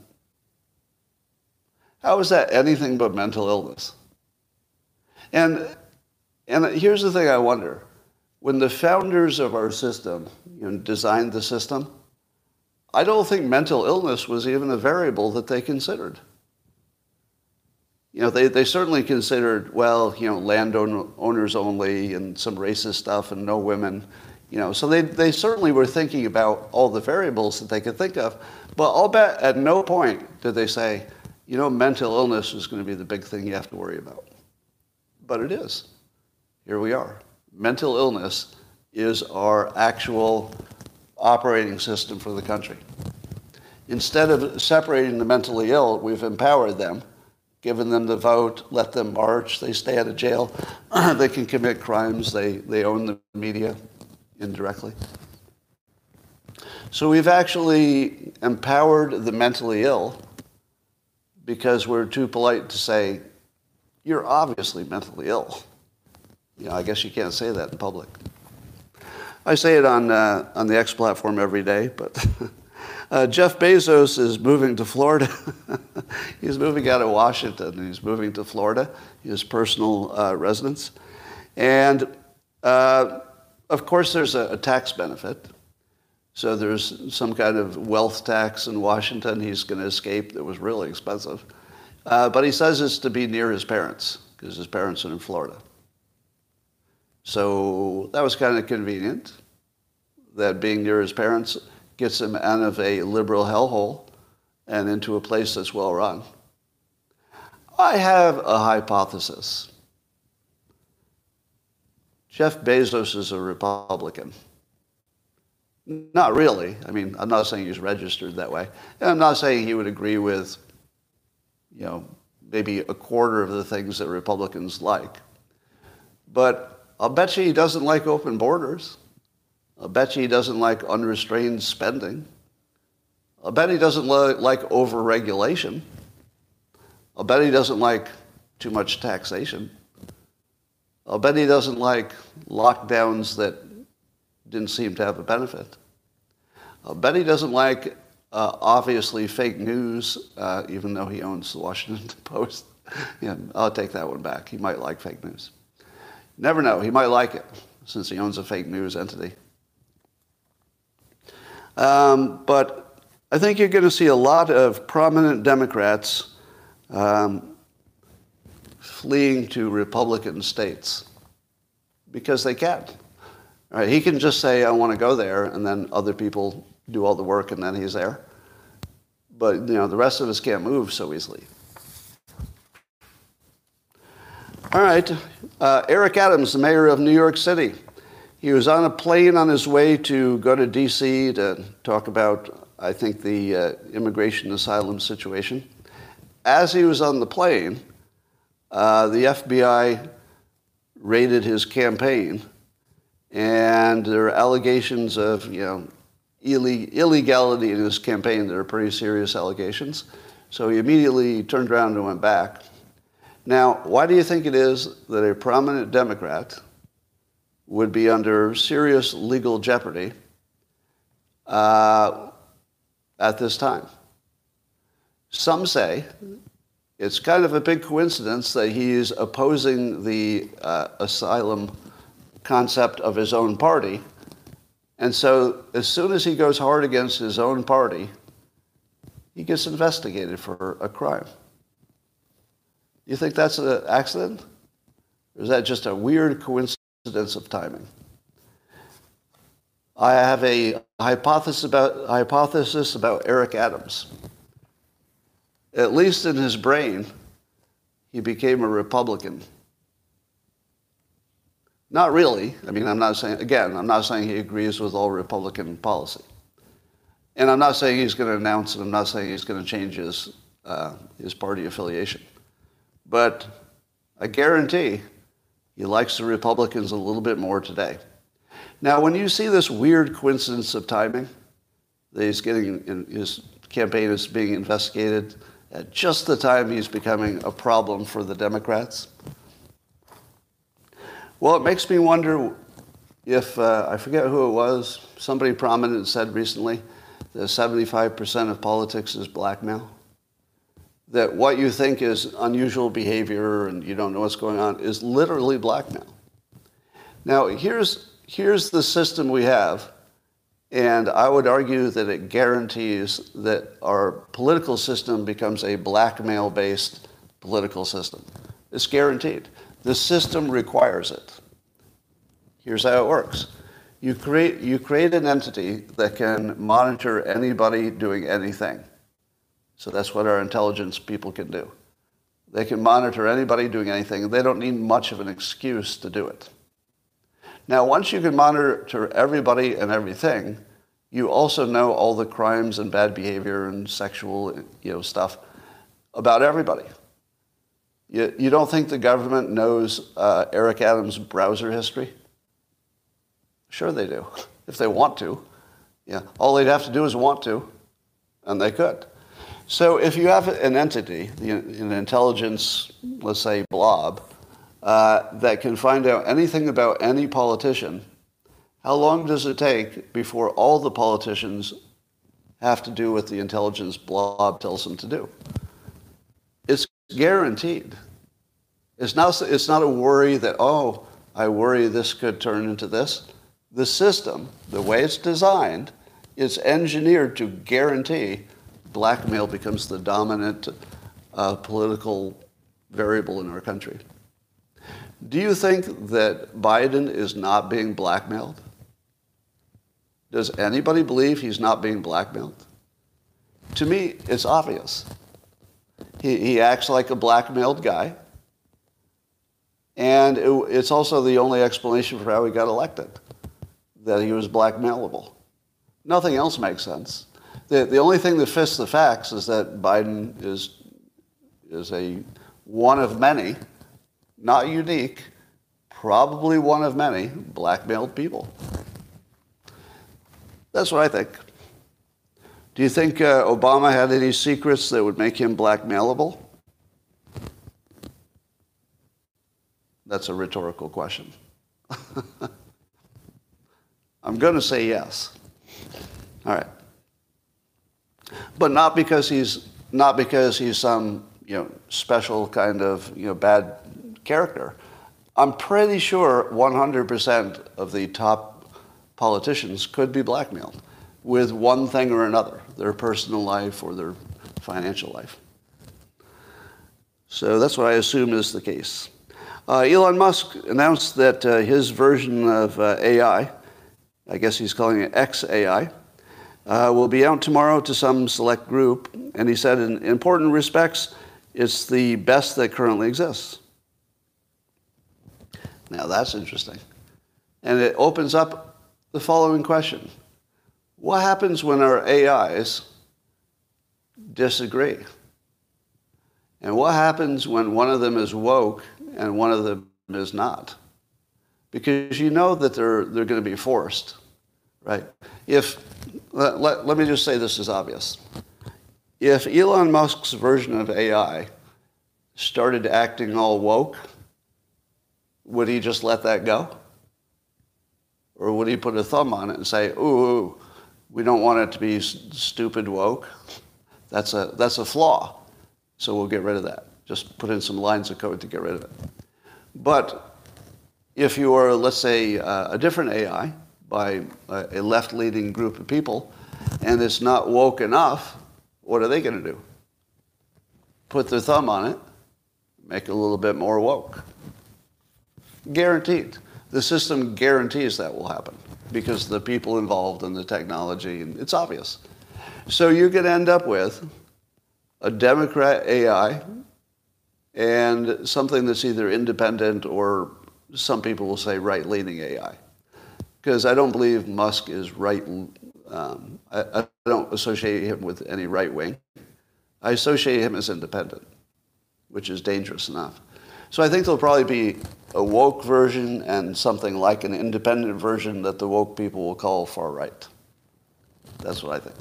How is that anything but mental illness? And, and here's the thing I wonder. When the founders of our system you know, designed the system, I don't think mental illness was even a variable that they considered. You know, they, they certainly considered, well, you know, landowners only and some racist stuff and no women. You know, so they, they certainly were thinking about all the variables that they could think of. But I'll bet at no point did they say, you know, mental illness is going to be the big thing you have to worry about. But it is. Here we are. Mental illness is our actual operating system for the country. Instead of separating the mentally ill, we've empowered them, given them the vote, let them march, they stay out of jail, they can commit crimes, they, they own the media indirectly. So we've actually empowered the mentally ill because we're too polite to say, you're obviously mentally ill. You know, I guess you can't say that in public. I say it on, uh, on the X platform every day, but uh, Jeff Bezos is moving to Florida. he's moving out of Washington. He's moving to Florida, his personal uh, residence. And uh, of course, there's a, a tax benefit. So there's some kind of wealth tax in Washington he's going to escape that was really expensive. Uh, but he says it's to be near his parents because his parents are in Florida. So that was kind of convenient that being near his parents gets him out of a liberal hellhole and into a place that's well run. I have a hypothesis. Jeff Bezos is a Republican. Not really. I mean, I'm not saying he's registered that way. And I'm not saying he would agree with, you know, maybe a quarter of the things that Republicans like. But I'll bet you he doesn't like open borders. I'll bet you he doesn't like unrestrained spending. I'll bet he doesn't li- like overregulation. I'll bet he doesn't like too much taxation. I'll bet he doesn't like lockdowns that didn't seem to have a benefit. I'll doesn't like uh, obviously fake news, uh, even though he owns the Washington Post. yeah, I'll take that one back. He might like fake news. Never know. He might like it since he owns a fake news entity. Um, but I think you're going to see a lot of prominent Democrats um, fleeing to Republican states because they can. Right, he can just say, I want to go there, and then other people do all the work, and then he's there. But you know, the rest of us can't move so easily. All right, uh, Eric Adams, the mayor of New York City. He was on a plane on his way to go to D.C. to talk about, I think, the uh, immigration asylum situation. As he was on the plane, uh, the FBI raided his campaign, and there are allegations of, you know, illegality in his campaign that are pretty serious allegations. So he immediately turned around and went back. Now, why do you think it is that a prominent Democrat would be under serious legal jeopardy uh, at this time? Some say it's kind of a big coincidence that he's opposing the uh, asylum concept of his own party. And so, as soon as he goes hard against his own party, he gets investigated for a crime. You think that's an accident? Or is that just a weird coincidence of timing? I have a hypothesis about, hypothesis about Eric Adams. At least in his brain, he became a Republican. Not really. I mean, I'm not saying, again, I'm not saying he agrees with all Republican policy. And I'm not saying he's going to announce it. I'm not saying he's going to change his, uh, his party affiliation. But I guarantee he likes the Republicans a little bit more today. Now, when you see this weird coincidence of timing, that he's getting, in, his campaign is being investigated at just the time he's becoming a problem for the Democrats, well, it makes me wonder if, uh, I forget who it was, somebody prominent said recently that 75% of politics is blackmail. That what you think is unusual behavior and you don't know what's going on is literally blackmail. Now, here's, here's the system we have, and I would argue that it guarantees that our political system becomes a blackmail based political system. It's guaranteed. The system requires it. Here's how it works. You create, you create an entity that can monitor anybody doing anything. So that's what our intelligence people can do. They can monitor anybody doing anything. They don't need much of an excuse to do it. Now, once you can monitor everybody and everything, you also know all the crimes and bad behavior and sexual you know, stuff about everybody. You, you don't think the government knows uh, Eric Adams' browser history? Sure they do, if they want to. Yeah, all they'd have to do is want to, and they could. So if you have an entity, an intelligence, let's say blob, uh, that can find out anything about any politician, how long does it take before all the politicians have to do what the intelligence blob tells them to do? Guaranteed. It's not, it's not a worry that, oh, I worry this could turn into this. The system, the way it's designed, is engineered to guarantee blackmail becomes the dominant uh, political variable in our country. Do you think that Biden is not being blackmailed? Does anybody believe he's not being blackmailed? To me, it's obvious. He, he acts like a blackmailed guy. And it, it's also the only explanation for how he got elected, that he was blackmailable. Nothing else makes sense. The, the only thing that fits the facts is that Biden is, is a one of many, not unique, probably one of many blackmailed people. That's what I think. Do you think uh, Obama had any secrets that would make him blackmailable? That's a rhetorical question. I'm going to say yes. All right. But not because he's not because he's some you know special kind of you know bad character. I'm pretty sure 100% of the top politicians could be blackmailed with one thing or another, their personal life or their financial life. So that's what I assume is the case. Uh, Elon Musk announced that uh, his version of uh, AI, I guess he's calling it xAI, uh, will be out tomorrow to some select group. And he said, in important respects, it's the best that currently exists. Now that's interesting. And it opens up the following question What happens when our AIs disagree? And what happens when one of them is woke and one of them is not? Because you know that they're, they're going to be forced, right? If, let, let, let me just say this is obvious. If Elon Musk's version of AI started acting all woke, would he just let that go? Or would he put a thumb on it and say, ooh, we don't want it to be stupid woke? That's a, that's a flaw. So we'll get rid of that. Just put in some lines of code to get rid of it. But if you are, let's say, uh, a different AI by a left leading group of people, and it's not woke enough, what are they going to do? Put their thumb on it, make it a little bit more woke. Guaranteed. The system guarantees that will happen because the people involved in the technology, and it's obvious. So you could end up with a Democrat AI and something that's either independent or some people will say right-leaning AI. Because I don't believe Musk is right. Um, I, I don't associate him with any right wing. I associate him as independent, which is dangerous enough. So I think there'll probably be a woke version and something like an independent version that the woke people will call far right. That's what I think.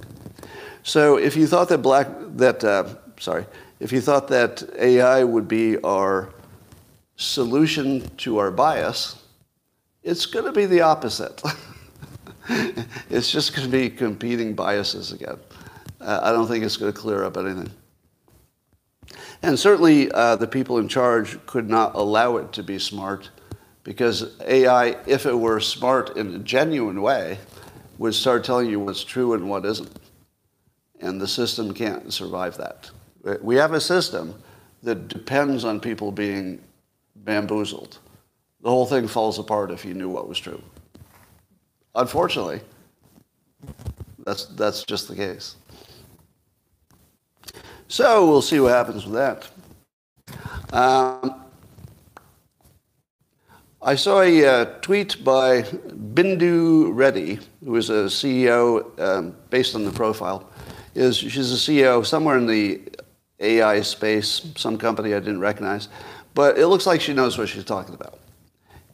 So if you thought that black that uh, sorry, if you thought that AI would be our solution to our bias, it's going to be the opposite. it's just going to be competing biases again. Uh, I don't think it's going to clear up anything. And certainly uh, the people in charge could not allow it to be smart because AI, if it were smart in a genuine way, would start telling you what's true and what isn't. And the system can't survive that. We have a system that depends on people being bamboozled. The whole thing falls apart if you knew what was true. Unfortunately, that's, that's just the case. So we'll see what happens with that. Um, I saw a uh, tweet by Bindu Reddy, who is a CEO um, based on the profile. Is she's a CEO somewhere in the AI space, some company I didn't recognize, but it looks like she knows what she's talking about.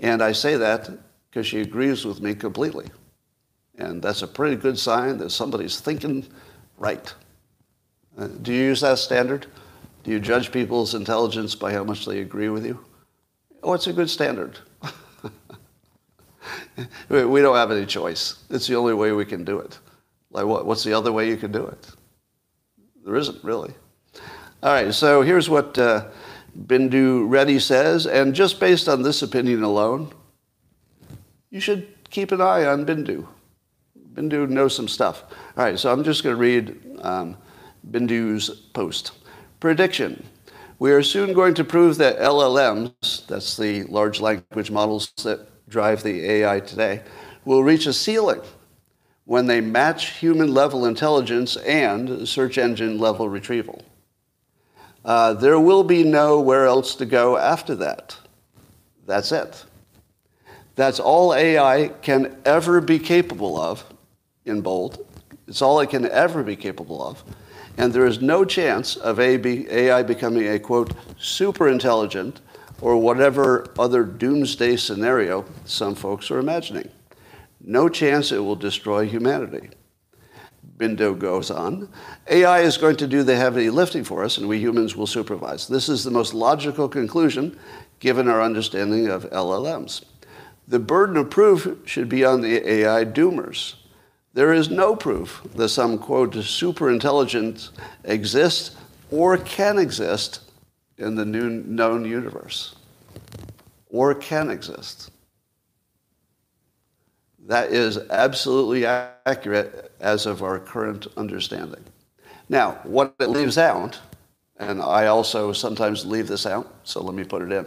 And I say that because she agrees with me completely. And that's a pretty good sign that somebody's thinking right. Do you use that standard? Do you judge people's intelligence by how much they agree with you? Oh, it's a good standard. we don't have any choice. It's the only way we can do it. Like, what, what's the other way you can do it? There isn't really. All right, so here's what uh, Bindu Reddy says, and just based on this opinion alone, you should keep an eye on Bindu. Bindu knows some stuff. All right, so I'm just going to read um, Bindu's post. Prediction. We are soon going to prove that LLMs, that's the large language models that drive the AI today, will reach a ceiling when they match human level intelligence and search engine level retrieval. Uh, there will be nowhere else to go after that. That's it. That's all AI can ever be capable of, in bold. It's all it can ever be capable of. And there is no chance of AI becoming a, quote, super intelligent or whatever other doomsday scenario some folks are imagining. No chance it will destroy humanity. Bindu goes on. AI is going to do the heavy lifting for us, and we humans will supervise. This is the most logical conclusion given our understanding of LLMs. The burden of proof should be on the AI doomers. There is no proof that some, quote, superintelligence exists or can exist in the new known universe, or can exist. That is absolutely accurate as of our current understanding. Now, what it leaves out, and I also sometimes leave this out, so let me put it in.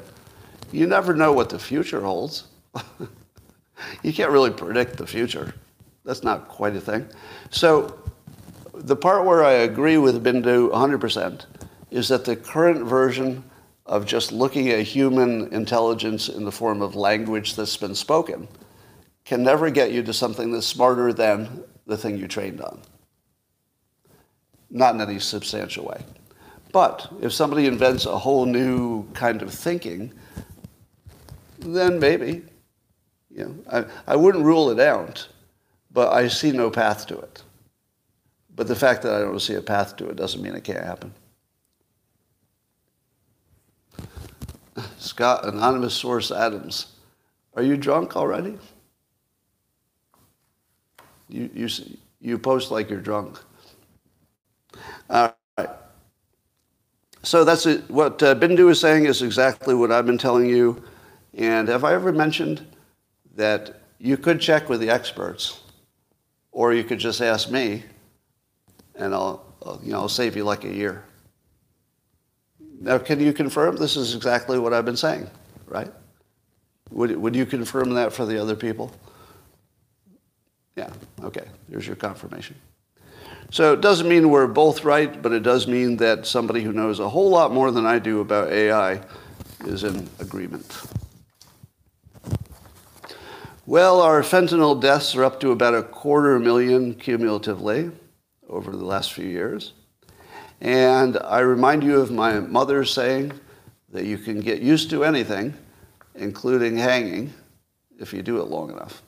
You never know what the future holds. you can't really predict the future. That's not quite a thing. So the part where I agree with Bindu 100% is that the current version of just looking at human intelligence in the form of language that's been spoken can never get you to something that's smarter than the thing you trained on. Not in any substantial way. But if somebody invents a whole new kind of thinking, then maybe. You know, I, I wouldn't rule it out but I see no path to it. But the fact that I don't see a path to it doesn't mean it can't happen. Scott, anonymous source Adams, are you drunk already? You, you, you post like you're drunk. All right. So that's it. What uh, Bindu is saying is exactly what I've been telling you. And have I ever mentioned that you could check with the experts? Or you could just ask me, and I'll, you know, I'll save you like a year. Now, can you confirm this is exactly what I've been saying, right? Would, would you confirm that for the other people? Yeah, okay, there's your confirmation. So it doesn't mean we're both right, but it does mean that somebody who knows a whole lot more than I do about AI is in agreement. Well, our fentanyl deaths are up to about a quarter million cumulatively over the last few years. And I remind you of my mother saying that you can get used to anything, including hanging, if you do it long enough.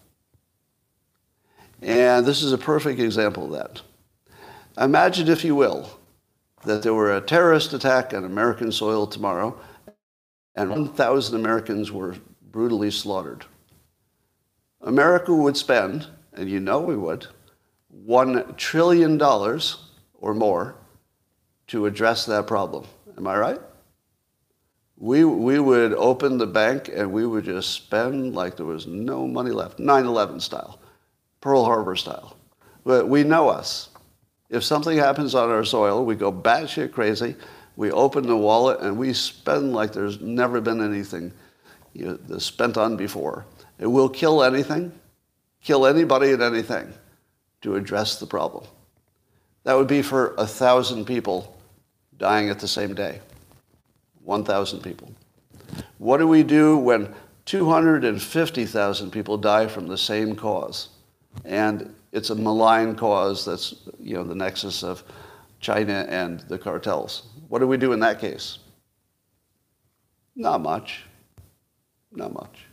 And this is a perfect example of that. Imagine, if you will, that there were a terrorist attack on American soil tomorrow and 1,000 Americans were brutally slaughtered. America would spend, and you know we would, $1 trillion or more to address that problem. Am I right? We, we would open the bank and we would just spend like there was no money left, 9 11 style, Pearl Harbor style. But we know us. If something happens on our soil, we go batshit crazy. We open the wallet and we spend like there's never been anything you know, spent on before. It will kill anything, kill anybody and anything to address the problem. That would be for a thousand people dying at the same day. 1,000 people. What do we do when 250,000 people die from the same cause? And it's a malign cause that's, you know, the nexus of China and the cartels. What do we do in that case? Not much. Not much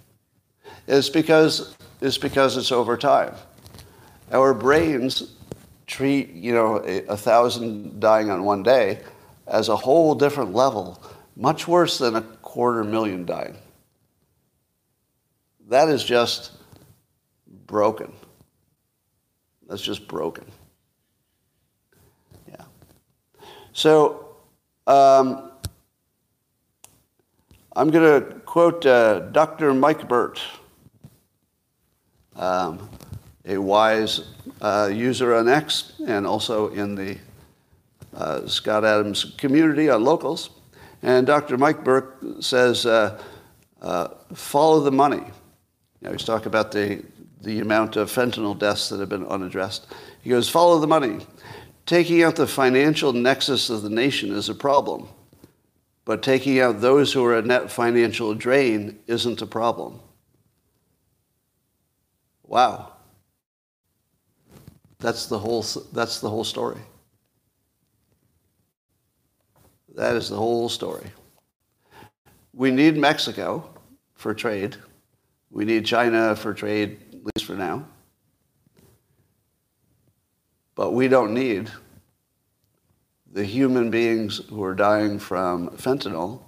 is because, is because it's over time. Our brains treat, you know, a, a thousand dying on one day as a whole different level, much worse than a quarter million dying. That is just broken. That's just broken. Yeah. So um, I'm going to quote uh, Dr. Mike Burt um, a wise uh, user on X and also in the uh, Scott Adams community on locals. And Dr. Mike Burke says, uh, uh, follow the money. You know, he's talking about the, the amount of fentanyl deaths that have been unaddressed. He goes, follow the money. Taking out the financial nexus of the nation is a problem. but taking out those who are a net financial drain isn't a problem. Wow. That's the whole, that's the whole story. That is the whole story. We need Mexico for trade. We need China for trade, at least for now. But we don't need the human beings who are dying from fentanyl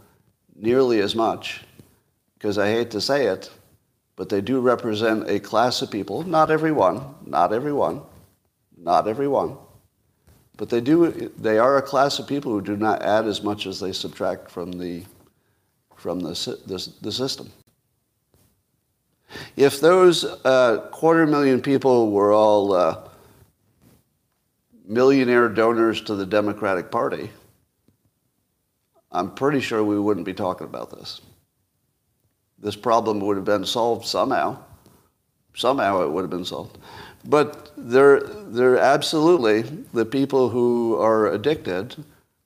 nearly as much, because I hate to say it, but they do represent a class of people, not everyone, not everyone, not everyone, but they do, they are a class of people who do not add as much as they subtract from the, from the, the, the system. If those uh, quarter million people were all uh, millionaire donors to the Democratic Party, I'm pretty sure we wouldn't be talking about this. This problem would have been solved somehow. Somehow it would have been solved. But they're, they're absolutely, the people who are addicted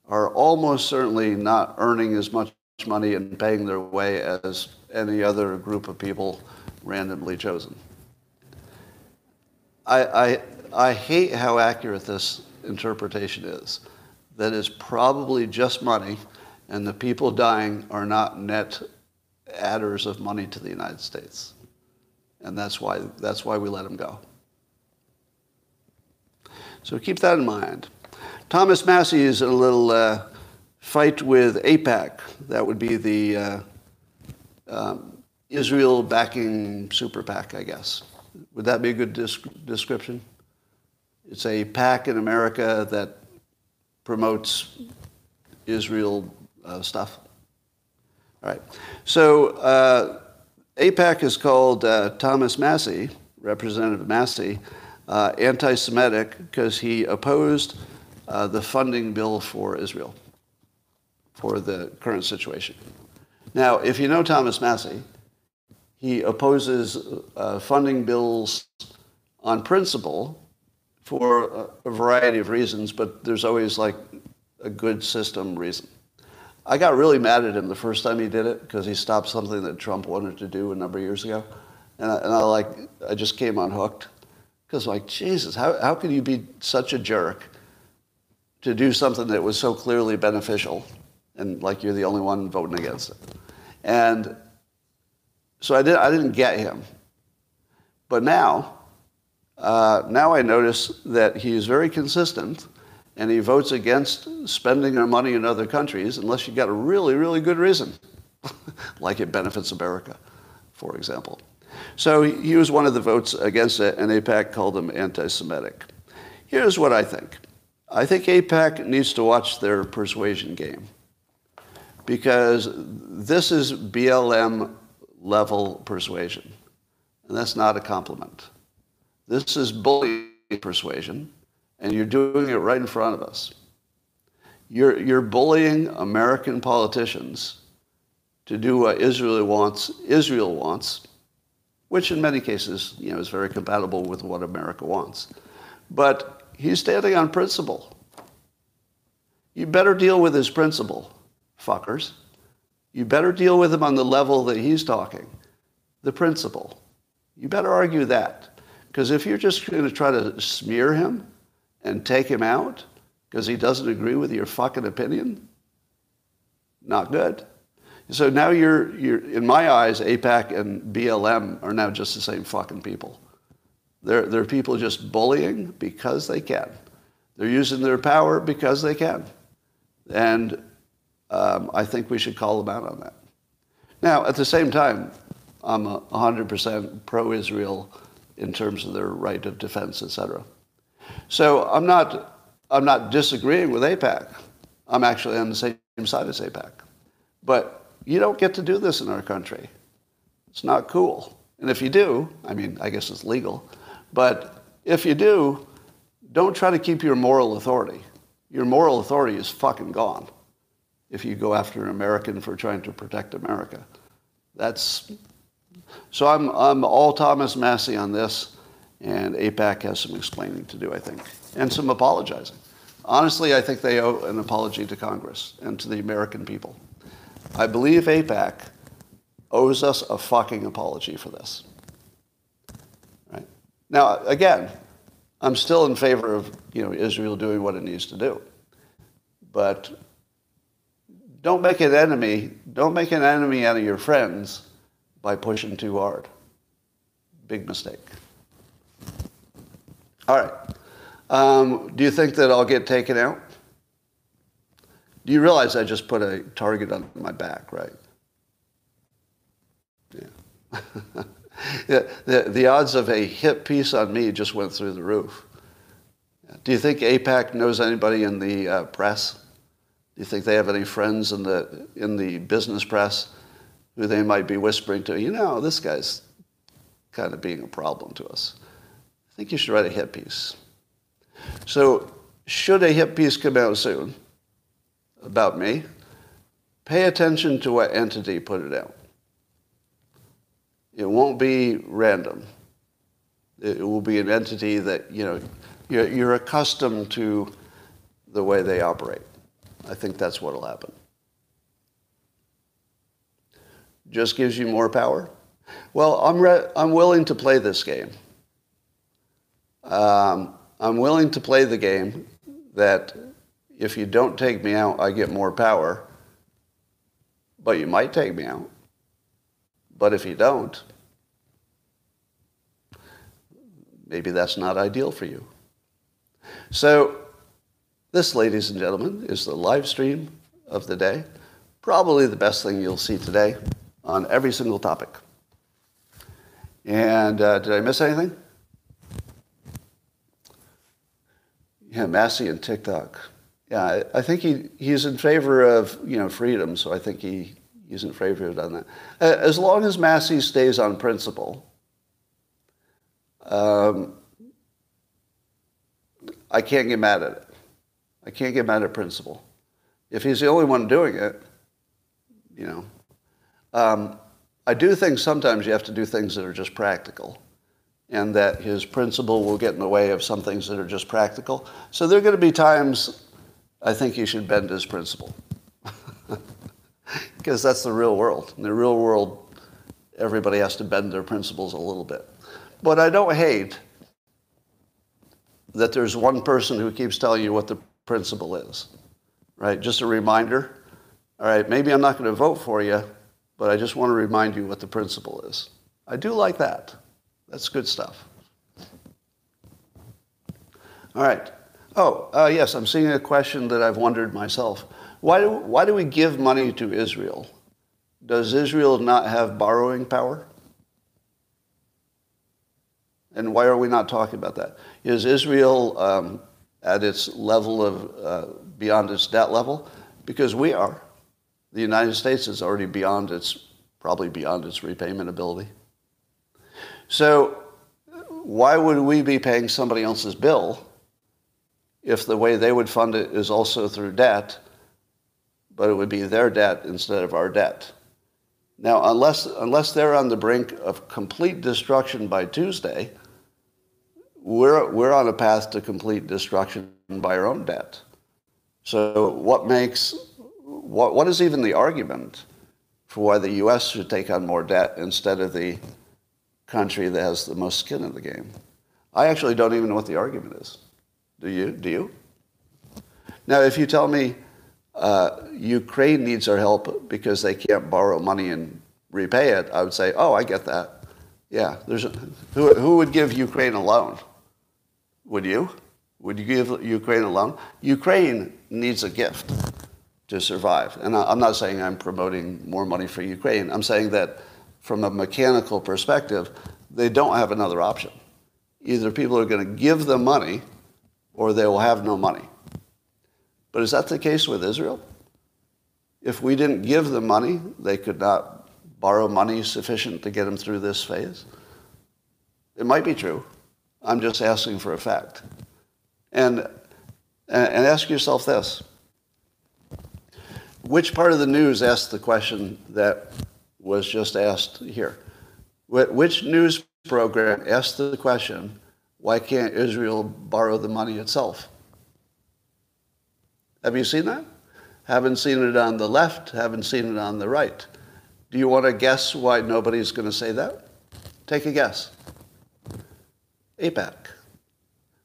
are almost certainly not earning as much money and paying their way as any other group of people randomly chosen. I, I, I hate how accurate this interpretation is. That is probably just money, and the people dying are not net adders of money to the United States. And that's why, that's why we let them go. So keep that in mind. Thomas Massie is in a little uh, fight with AIPAC. That would be the uh, um, Israel backing super PAC, I guess. Would that be a good description? It's a PAC in America that promotes Israel uh, stuff. All right. So uh, AIPAC is called uh, Thomas Massie, Representative Massie, uh, anti-Semitic because he opposed uh, the funding bill for Israel for the current situation. Now, if you know Thomas Massie, he opposes uh, funding bills on principle for a variety of reasons, but there's always like a good system reason. I got really mad at him the first time he did it because he stopped something that Trump wanted to do a number of years ago. And I, and I like, I just came unhooked because like, Jesus, how, how can you be such a jerk to do something that was so clearly beneficial and like you're the only one voting against it? And so I, did, I didn't get him. But now, uh, now I notice that he's very consistent and he votes against spending our money in other countries unless you've got a really, really good reason, like it benefits America, for example. So he was one of the votes against it, and AIPAC called him anti Semitic. Here's what I think I think AIPAC needs to watch their persuasion game because this is BLM level persuasion. And that's not a compliment. This is bullying persuasion, and you're doing it right in front of us. You're, you're bullying American politicians to do what Israel wants, Israel wants, which in many cases you know, is very compatible with what America wants. But he's standing on principle. You better deal with his principle, fuckers. You better deal with him on the level that he's talking, the principle. You better argue that. Because if you're just going to try to smear him and take him out because he doesn't agree with your fucking opinion, not good. So now you're, you're, in my eyes, AIPAC and BLM are now just the same fucking people. They're, they're people just bullying because they can. They're using their power because they can. And um, I think we should call them out on that. Now, at the same time, I'm 100% pro-Israel in terms of their right of defense, etc. So I'm not, I'm not disagreeing with AIPAC. I'm actually on the same side as AIPAC. But you don't get to do this in our country. It's not cool. And if you do, I mean, I guess it's legal, but if you do, don't try to keep your moral authority. Your moral authority is fucking gone if you go after an American for trying to protect America. That's so I'm I'm all Thomas Massie on this, and AIPAC has some explaining to do, I think, and some apologizing. Honestly, I think they owe an apology to Congress and to the American people. I believe AIPAC owes us a fucking apology for this. Right? Now, again, I'm still in favor of you know, Israel doing what it needs to do. But don't make an enemy, don't make an enemy out of your friends by pushing too hard. Big mistake. All right. Um, do you think that I'll get taken out? Do you realize I just put a target on my back, right? Yeah. the, the odds of a hit piece on me just went through the roof. Do you think AIPAC knows anybody in the uh, press? Do you think they have any friends in the, in the business press who they might be whispering to? You know, this guy's kind of being a problem to us. I think you should write a hit piece. So, should a hit piece come out soon about me, pay attention to what entity put it out. It won't be random. It will be an entity that, you know, you're, you're accustomed to the way they operate. I think that's what will happen. Just gives you more power? Well, I'm, re- I'm willing to play this game. Um, I'm willing to play the game that if you don't take me out, I get more power. But you might take me out. But if you don't, maybe that's not ideal for you. So, this, ladies and gentlemen, is the live stream of the day. Probably the best thing you'll see today on every single topic. And uh, did I miss anything? Yeah, Massie and TikTok. Yeah, I, I think he, he's in favor of you know freedom, so I think he, he's in favor of that. As long as Massie stays on principle, um, I can't get mad at it. I can't get mad at principle. If he's the only one doing it, you know. Um, I do think sometimes you have to do things that are just practical and that his principle will get in the way of some things that are just practical. So there are going to be times I think he should bend his principle. because that's the real world. In the real world, everybody has to bend their principles a little bit. But I don't hate that there's one person who keeps telling you what the principle is, right? Just a reminder. All right, maybe I'm not going to vote for you, but I just want to remind you what the principle is. I do like that. That's good stuff. All right. Oh, uh, yes, I'm seeing a question that I've wondered myself. Why do, why do we give money to Israel? Does Israel not have borrowing power? And why are we not talking about that? Is Israel um, at its level of, uh, beyond its debt level? Because we are. The United States is already beyond its, probably beyond its repayment ability. So why would we be paying somebody else's bill if the way they would fund it is also through debt, but it would be their debt instead of our debt? Now, unless, unless they're on the brink of complete destruction by Tuesday, we're, we're on a path to complete destruction by our own debt. So what makes, what, what is even the argument for why the U.S. should take on more debt instead of the country that has the most skin in the game? I actually don't even know what the argument is. Do you? Do you? Now, if you tell me uh, Ukraine needs our help because they can't borrow money and repay it, I would say, oh, I get that. Yeah, there's a, who, who would give Ukraine a loan? Would you? Would you give Ukraine a loan? Ukraine needs a gift to survive. And I'm not saying I'm promoting more money for Ukraine. I'm saying that from a mechanical perspective, they don't have another option. Either people are going to give them money or they will have no money. But is that the case with Israel? If we didn't give them money, they could not borrow money sufficient to get them through this phase? It might be true. I'm just asking for a fact. And, and ask yourself this. Which part of the news asked the question that was just asked here? Which news program asked the question, why can't Israel borrow the money itself? Have you seen that? Haven't seen it on the left, haven't seen it on the right. Do you want to guess why nobody's going to say that? Take a guess. AIPAC.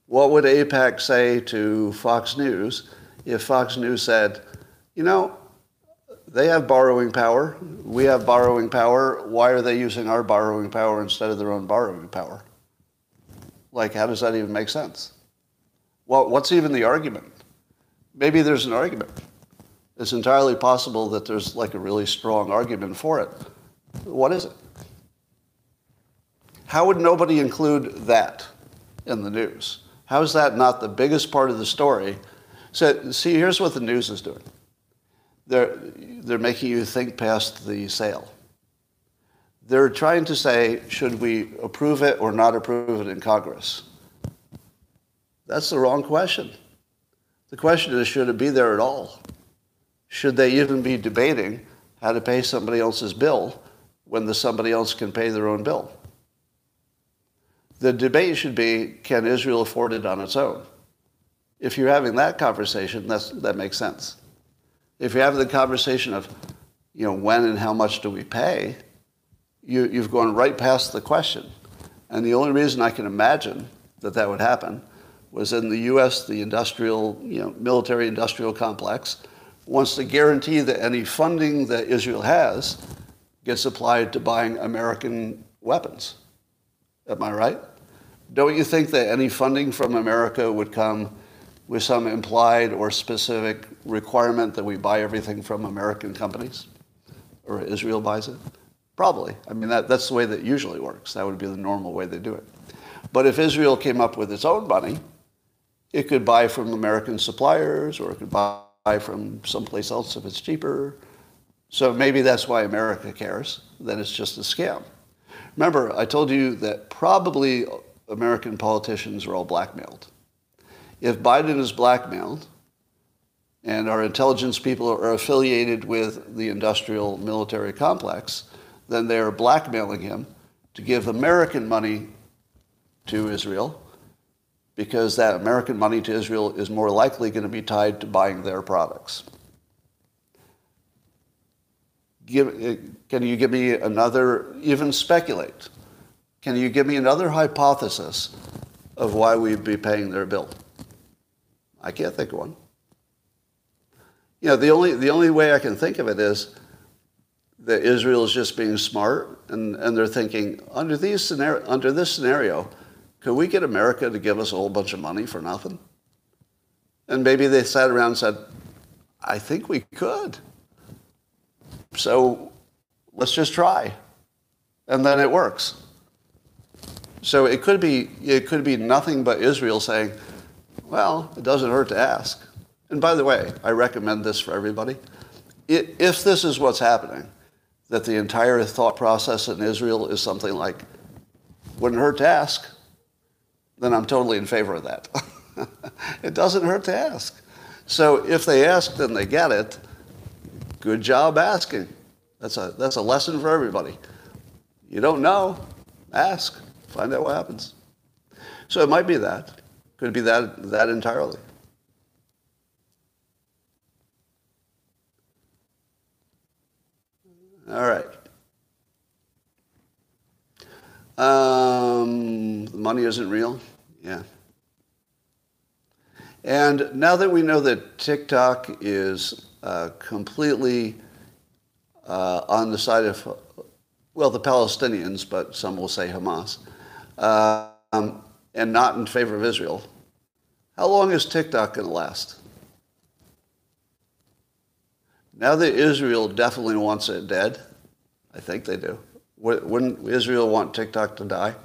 What would AIPAC say to Fox News if Fox News said, you know, they have borrowing power, we have borrowing power, why are they using our borrowing power instead of their own borrowing power? Like, how does that even make sense? Well, what's even the argument? Maybe there's an argument. It's entirely possible that there's like a really strong argument for it. What is it? How would nobody include that in the news? How is that not the biggest part of the story? So, see, here's what the news is doing. They're, they're making you think past the sale. They're trying to say, should we approve it or not approve it in Congress? That's the wrong question. The question is, should it be there at all? Should they even be debating how to pay somebody else's bill when the somebody else can pay their own bill? The debate should be, can Israel afford it on its own? If you're having that conversation, that makes sense. If you have the conversation of, you know, when and how much do we pay, you, you've gone right past the question. And the only reason I can imagine that that would happen was in the U.S., the industrial, you know, military industrial complex wants to guarantee that any funding that Israel has gets applied to buying American weapons. Am I right? Don't you think that any funding from America would come with some implied or specific requirement that we buy everything from American companies? Or Israel buys it? Probably. I mean, that, that's the way that usually works. That would be the normal way they do it. But if Israel came up with its own money, it could buy from American suppliers or it could buy from someplace else if it's cheaper. So maybe that's why America cares, that it's just a scam. Remember, I told you that probably American politicians are all blackmailed. If Biden is blackmailed and our intelligence people are affiliated with the industrial military complex, then they are blackmailing him to give American money to Israel because that American money to Israel is more likely going to be tied to buying their products. Give, can you give me another, even speculate? Can you give me another hypothesis of why we'd be paying their bill? I can't think of one. You know, the only, the only way I can think of it is that Israel is just being smart and, and they're thinking, under, these scenario, under this scenario, could we get America to give us a whole bunch of money for nothing? And maybe they sat around and said, I think we could. So let's just try. And then it works. So it could be, it could be nothing but Israel saying, well, it doesn't hurt to ask. And by the way, I recommend this for everybody. If this is what's happening, that the entire thought process in Israel is something like, wouldn't hurt to ask, then I'm totally in favor of that. it doesn't hurt to ask. So if they ask, then they get it. Good job asking. That's a, that's a lesson for everybody. You don't know, ask, find out what happens. So it might be that. Could it be that, that entirely. All right. Um, the money isn't real. Yeah. And now that we know that TikTok is uh, completely uh, on the side of, well, the Palestinians, but some will say Hamas, uh, um, and not in favor of Israel, how long is TikTok going to last? Now that Israel definitely wants it dead, I think they do. Wouldn't Israel want TikTok to die?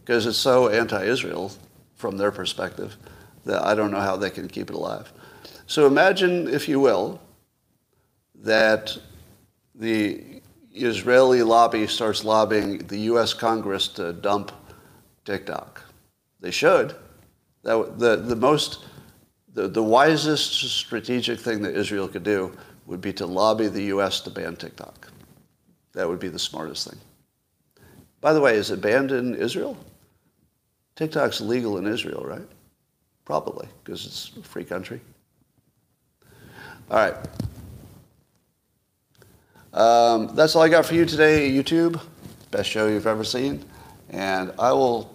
Because it's so anti-Israel from their perspective that I don't know how they can keep it alive. So imagine, if you will, that the Israeli lobby starts lobbying the U.S. Congress to dump TikTok. They should. That, the, the most, the, the wisest strategic thing that Israel could do would be to lobby the U.S. to ban TikTok. That would be the smartest thing. By the way, is it banned in Israel? TikTok's legal in Israel, right? Probably, because it's a free country. All right. Um, that's all I got for you today, YouTube. Best show you've ever seen. And I will